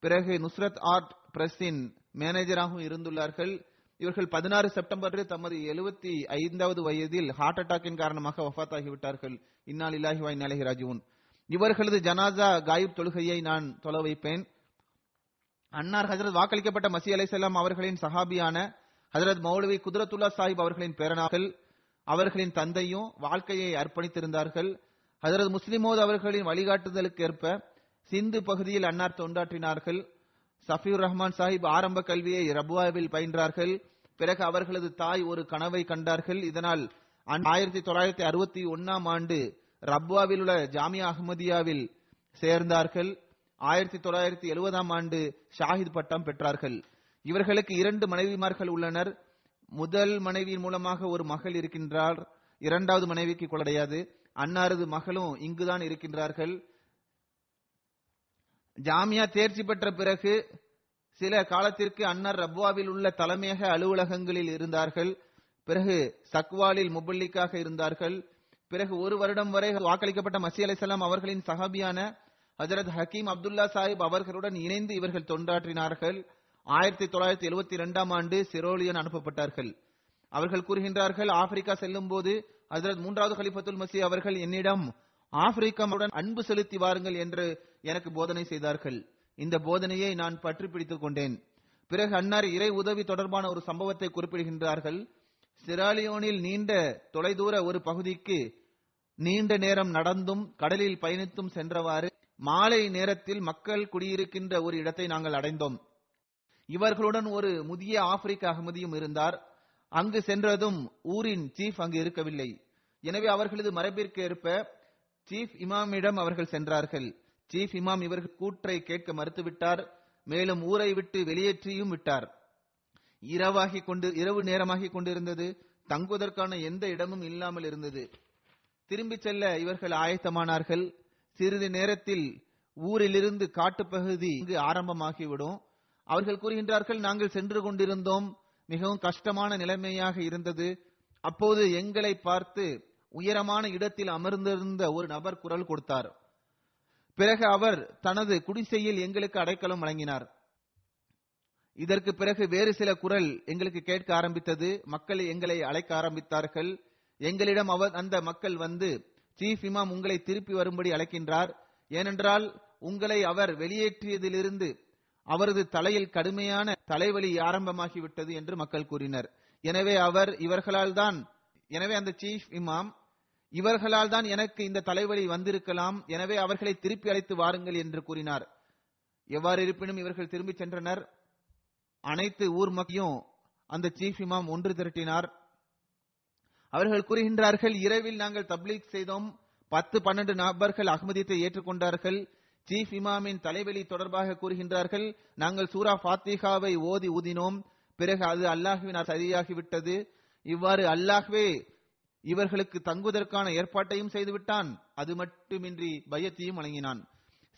பிறகு நுஸ்ரத் ஆர்ட் பிரஸின் மேனேஜராகவும் இருந்துள்ளார்கள். இவர்கள் பதினாறு செப்டம்பரில் தமது எழுபத்தி ஐந்தாவது வயதில் ஹார்ட் அட்டாக்கின் காரணமாக வஃத்தாகிவிட்டார்கள். இன்னால் இல்லாஹி வாய் இன்னாலிஹி ராஜுவன் இவர்களது ஜனாசா காயிப் தொழுகையை நான் தொலை வைப்பேன். அன்னார் ஹசரத் வாக்களிக்கப்பட்ட மசி அலைசல்லாம் அவர்களின் சஹாபியான ஹசரத் மௌலவி குதிரத்துல்லா சாஹிப் அவர்களின் பேரனார்கள் அவர்களின் தந்தையும் வாழ்க்கையை அர்ப்பணித்திருந்தார்கள். ஹசரத் முஸ்லிமோத் அவர்களின் வழிகாட்டுதலுக்கு ஏற்ப சிந்து பகுதியில் அன்னார் தொண்டாற்றினார்கள். சஃபியூர் ரஹ்மான் சாஹிப் ஆரம்ப கல்வியை ரபுவாவில் பயின்றார்கள். பிறகு அவர்களது தாய் ஒரு கனவை கண்டார்கள். இதனால் ஆயிரத்தி தொள்ளாயிரத்தி அறுபத்தி ஒன்னாம் ஆண்டு ரப்வாவில் உள்ள ஜாமியா அஹ்மதியாவில் சேர்ந்தார்கள். ஆயிரத்தி தொள்ளாயிரத்தி எழுபதாம் ஆண்டு ஷாஹித் பட்டம் பெற்றார்கள். இவர்களுக்கு இரண்டு மனைவிமார்கள் உள்ளனர். முதல் மனைவியின் மூலமாக ஒரு மகள் இருக்கின்றார் இரண்டாவது மனைவிக்கு கொள்ளடையாது அன்னாரது மகளும் இங்குதான் இருக்கின்றார்கள். ஜாமியா தேர்ச்சி பெற்ற பிறகு சில காலத்திற்கு அன்னார் ரப்வாவில் உள்ள தலைமையக அலுவலகங்களில் இருந்தார்கள். பிறகு சக்வாலில் முபல்லிக்காக இருந்தார்கள். பிறகு ஒரு வருடம் வரை வாக்களிக்கப்பட்ட மசி அலிசல்லாம் அவர்களின் சஹாபியான ஹஜரத் ஹக்கீம் அப்துல்லா சாஹிப் அவர்களுடன் இணைந்து இவர்கள் தொண்டாற்றினார்கள். ஆயிரத்தி தொள்ளாயிரத்தி எழுபத்தி இரண்டாம் ஆண்டு சிரோலியன் அனுப்பப்பட்டார்கள். அவர்கள் கூறுகின்றார்கள் ஆப்பிரிக்கா செல்லும் போது ஹஜரத் மூன்றாவது கலிபத்துல் மசி அவர்கள் என்னிடம் ஆப்பிரிக்காவுடன் அன்பு செலுத்தி வாருங்கள் என்று எனக்கு போதனை செய்தார்கள். இந்த போதனையை நான் பற்றி பிடித்துக் கொண்டேன். பிறகு அன்னார் இறை உதவி தொடர்பான ஒரு சம்பவத்தை குறிப்பிடுகின்றார்கள். சிராலியோனில் நீண்ட தொலைதூர ஒரு பகுதிக்கு நீண்ட நேரம் நடந்தும் கடலில் பயணித்தும் சென்றவாறு மாலை நேரத்தில் மக்கள் குடியிருக்கின்ற ஒரு இடத்தை நாங்கள் அடைந்தோம். இவர்களுடன் ஒரு முதிய ஆப்பிரிக்க அகமதியும் இருந்தார். அங்கு சென்றதும் ஊரின் சீஃப் அங்கு இருக்கவில்லை. எனவே அவர்களது மரபிற்கு ஏற்ப சீஃப் இமாமிடம் அவர்கள் சென்றார்கள். சீஃப் இமாம் இவர்கள் கூற்றை கேட்க மறுத்துவிட்டார். மேலும் ஊரை விட்டு வெளியேற்றியும் விட்டார். இரவாகி கொண்டு இரவு நேரமாகி கொண்டிருந்தது. தங்குவதற்கான எந்த இடமும் இல்லாமல் இருந்தது. திரும்பி செல்ல இவர்கள் ஆயத்தமானார்கள். சிறிது நேரத்தில் ஊரிலிருந்து காட்டுப்பகுதி இங்கு ஆரம்பமாகிவிடும். அவர்கள் கூறுகின்றார்கள் நாங்கள் சென்று கொண்டிருந்தோம். மிகவும் கஷ்டமான நிலைமையாக இருந்தது. அப்போது எங்களை பார்த்து உயரமான இடத்தில் அமர்ந்திருந்த ஒரு நபர் குரல் கொடுத்தார். பிறகு அவர் தனது குடிசையில் எங்களுக்கு அடைக்கலம் வழங்கினார். இதற்கு பிறகு வேறு சில குரல் எங்களுக்கு கேட்க ஆரம்பித்தது. மக்கள் எங்களை அழைக்க ஆரம்பித்தார்கள். எங்களிடம் அவர் அந்த மக்கள் வந்து சீஃப் இமாம் உங்களை திருப்பி வரும்படி அழைக்கின்றார். ஏனென்றால் உங்களை அவர் வெளியேற்றியதிலிருந்து அவரது தலையில் கடுமையான தலைவலி ஆரம்பமாகிவிட்டது என்று மக்கள் கூறினர். எனவே அவர் இவர்களால் தான் எனவே அந்த சீஃப் இமாம் இவர்களால் தான் எனக்கு இந்த தலைவலி வந்திருக்கலாம். எனவே அவர்களை திருப்பி அழைத்து வாருங்கள் என்று கூறினார். எவ்வாறு இருப்பினும் இவர்கள் திரும்பி சென்றனர். அனைத்து ஊர் மக்களையும் அந்த சீஃப் இமாம் ஒன்று திரட்டினார். அவர்கள் கூறுகின்றார்கள் இரவில் நாங்கள் தப்லீக் செய்தோம். பத்து பன்னெண்டு நபர்கள் அகமதியத்தை ஏற்றுக்கொண்டார்கள். சீஃப் இமாமின் தலைவலி தொடர்பாக கூறுகின்றார்கள் நாங்கள் சூரா ஃபாத்திகாவை ஓதி ஊதினோம். பிறகு அது அல்லாஹுவின் சரியாகிவிட்டது இவ்வாறு அல்லாஹ்வே இவர்களுக்கு தங்குவதற்கான ஏற்பாட்டையும் செய்துவிட்டான். அது மட்டுமின்றி பயத்தையும் வழங்கினான்.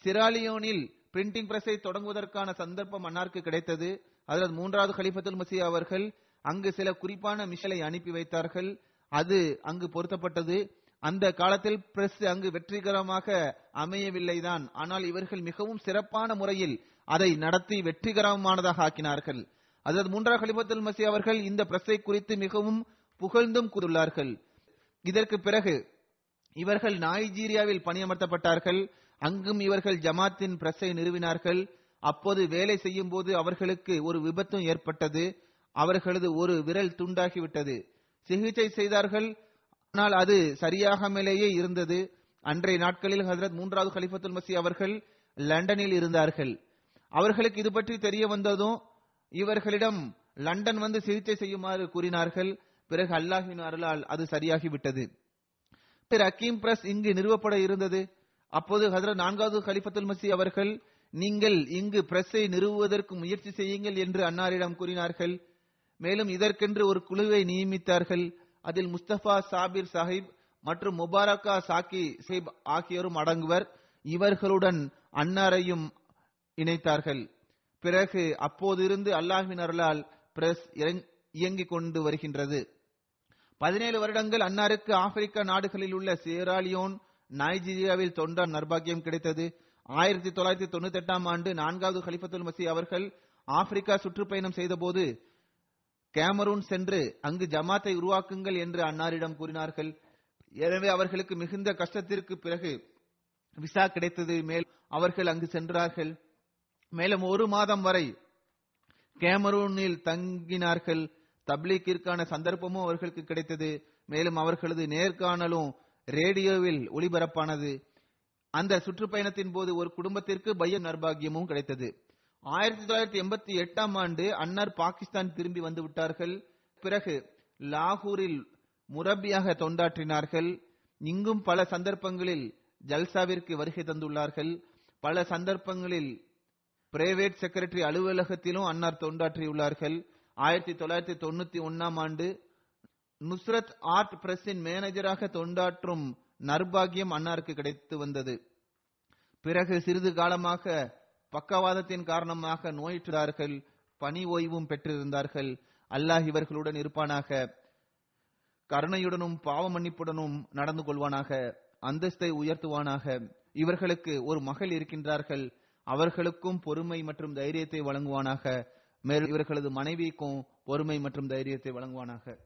சிராலியோனில் பிரிண்டிங் பிரஸை தொடங்குவதற்கான சந்தர்ப்பம் அன்னாருக்கு கிடைத்தது. அதில் மூன்றாவது கலிஃபத்துல் மசி அவர்கள் அங்கு சில குறிப்பான மிஷலை அனுப்பி வைத்தார்கள். அது அங்கு பொருத்தப்பட்டது. அந்த காலத்தில் பிரஸ் அங்கு வெற்றிகரமாக அமையவில்லைதான். ஆனால் இவர்கள் மிகவும் சிறப்பான முறையில் அதை நடத்தி வெற்றிகரமானதாக ஆக்கினார்கள். அதாவது மூன்றாம் கலிபத்துல் மசி அவர்கள் இந்த பிரஸை குறித்து மிகவும் புகழ்ந்தும் கூறுள்ளார்கள். இதற்கு பிறகு இவர்கள் நைஜீரியாவில் பணியமர்த்தப்பட்டார்கள். அங்கும் இவர்கள் ஜமாத்தின் பிரஸை நிறுவினார்கள். அப்போது வேலை செய்யும் போது அவர்களுக்கு ஒரு விபத்தும் ஏற்பட்டது. அவர்களது ஒரு விரல் துண்டாகிவிட்டது. சிகிச்சை செய்தார்கள். ஆனால் அது சரியாகாமலேயே இருந்தது. அன்றைய நாட்களில் ஹசரத் மூன்றாவது ஹலிஃபத்துல் மசி அவர்கள் லண்டனில் இருந்தார்கள். அவர்களுக்கு இது பற்றி தெரிய வந்ததும் இவர்களிடம் லண்டன் வந்து சிகிச்சை செய்யுமாறு கூறினார்கள். பிறகு அல்லாஹின் அருளால் அது சரியாகிவிட்டது. பிற அக்கீம் பிரஸ் இங்கு நிறுவப்பட இருந்தது. அப்போது ஹசரத் நான்காவது ஹலிஃபத்துல் மசி அவர்கள் நீங்கள் இங்கு பிரஸை நிறுவுவதற்கு முயற்சி செய்யுங்கள் என்று அன்னாரிடம் கூறினார்கள். மேலும் இதற்கென்று ஒரு குழுவை நியமித்தார்கள். அதில் முஸ்தபா சாபிர் சாஹிப் மற்றும் முபாரக்கா சாக்கி சேப் ஆகியோரும் அடங்குவர். இவர்களுடன் அன்னாரையும் இணைத்தார்கள். பிறகு அப்போதிருந்து அல்லாஹ்வின் அருளால் பிரஸ் இயங்கிக் கொண்டு வருகின்றது. பதினேழு வருடங்கள் அன்னாருக்கு ஆப்பிரிக்க நாடுகளில் உள்ள சேராலியோன் நைஜீரியாவில் தொண்டான் நர்பாகியம் கிடைத்தது. ஆயிரத்தி தொள்ளாயிரத்தி தொண்ணூத்தி எட்டாம் ஆண்டு நான்காவது ஹலிஃபத்துல் மசி அவர்கள் ஆப்பிரிக்கா சுற்றுப்பயணம் செய்தபோது கேமரூன் சென்று அங்கு ஜமாத்தை உருவாக்குங்கள் என்று அன்னாரிடம் கூறினார்கள். எனவே அவர்களுக்கு மிகுந்த கஷ்டத்திற்கு பிறகு விசா கிடைத்தது. மேல் அவர்கள் அங்கு சென்றார்கள். மேலும் ஒரு மாதம் வரை கேமரூனில் தங்கினார்கள். தப்லீக்கிற்கான சந்தர்ப்பமும் அவர்களுக்கு கிடைத்தது. மேலும் அவர்களது நேர்காணலும் ரேடியோவில் ஒளிபரப்பானது. அந்த சுற்றுப்பயணத்தின் போது ஒரு குடும்பத்திற்கு பைய நர்பாகியமும் கிடைத்தது. ஆயிரத்தி தொள்ளாயிரத்தி எண்பத்தி எட்டாம் ஆண்டு அன்னார் பாகிஸ்தான் திரும்பி வந்து விட்டார்கள். பிறகு லாகூரில் முரபியாக தொண்டாற்றினார்கள். இங்கும் பல சந்தர்ப்பங்களில் ஜல்சாவிற்கு வருகை தந்துள்ளார்கள். பல சந்தர்ப்பங்களில் பிரைவேட் செக்ரட்டரி அலுவலகத்திலும் அன்னார் தொண்டாற்றியுள்ளார்கள். ஆயிரத்தி தொள்ளாயிரத்தி தொண்ணூத்தி ஒன்னாம் ஆண்டு நுஸ்ரத் ஆர்ட் பிரஸின் மேனேஜராக தொண்டாற்றும் நர்பாகியம் அன்னாருக்கு கிடைத்து வந்தது. பிறகு சிறிது காலமாக பக்கவாதத்தின் காரணமாக நோயுற்றார்கள் பணி ஓய்வும் பெற்றிருந்தார்கள். அல்லாஹ் இவர்களுடன் இருப்பானாக? கருணையுடனும் பாவ மன்னிப்புடனும் நடந்து கொள்வானாக? அந்தஸ்தை உயர்த்துவானாக? இவர்களுக்கு ஒரு மகள் இருக்கின்றார்கள். அவர்களுக்கும் பொறுமை மற்றும் தைரியத்தை வழங்குவானாக? மேலும் இவர்களது மனைவிக்கும் பொறுமை மற்றும் தைரியத்தை வழங்குவானாக?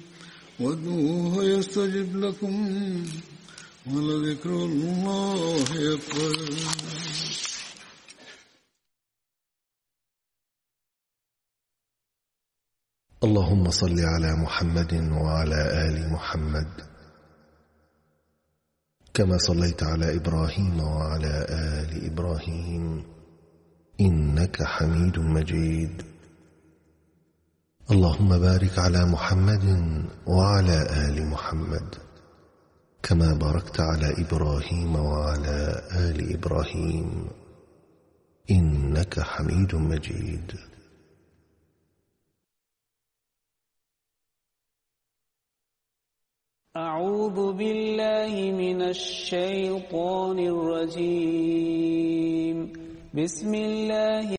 وادعوه يستجب لكم ولذكر الله أكبر. اللهم صل على محمد وعلى آل محمد. كما صليت على إبراهيم وعلى آل إبراهيم. إنك حميد مجيد. اللهم بارك على محمد وعلى آل محمد كما باركت على إبراهيم وعلى آل إبراهيم إنك حميد مجيد. أعوذ بالله من الشيطان الرجيم. بسم الله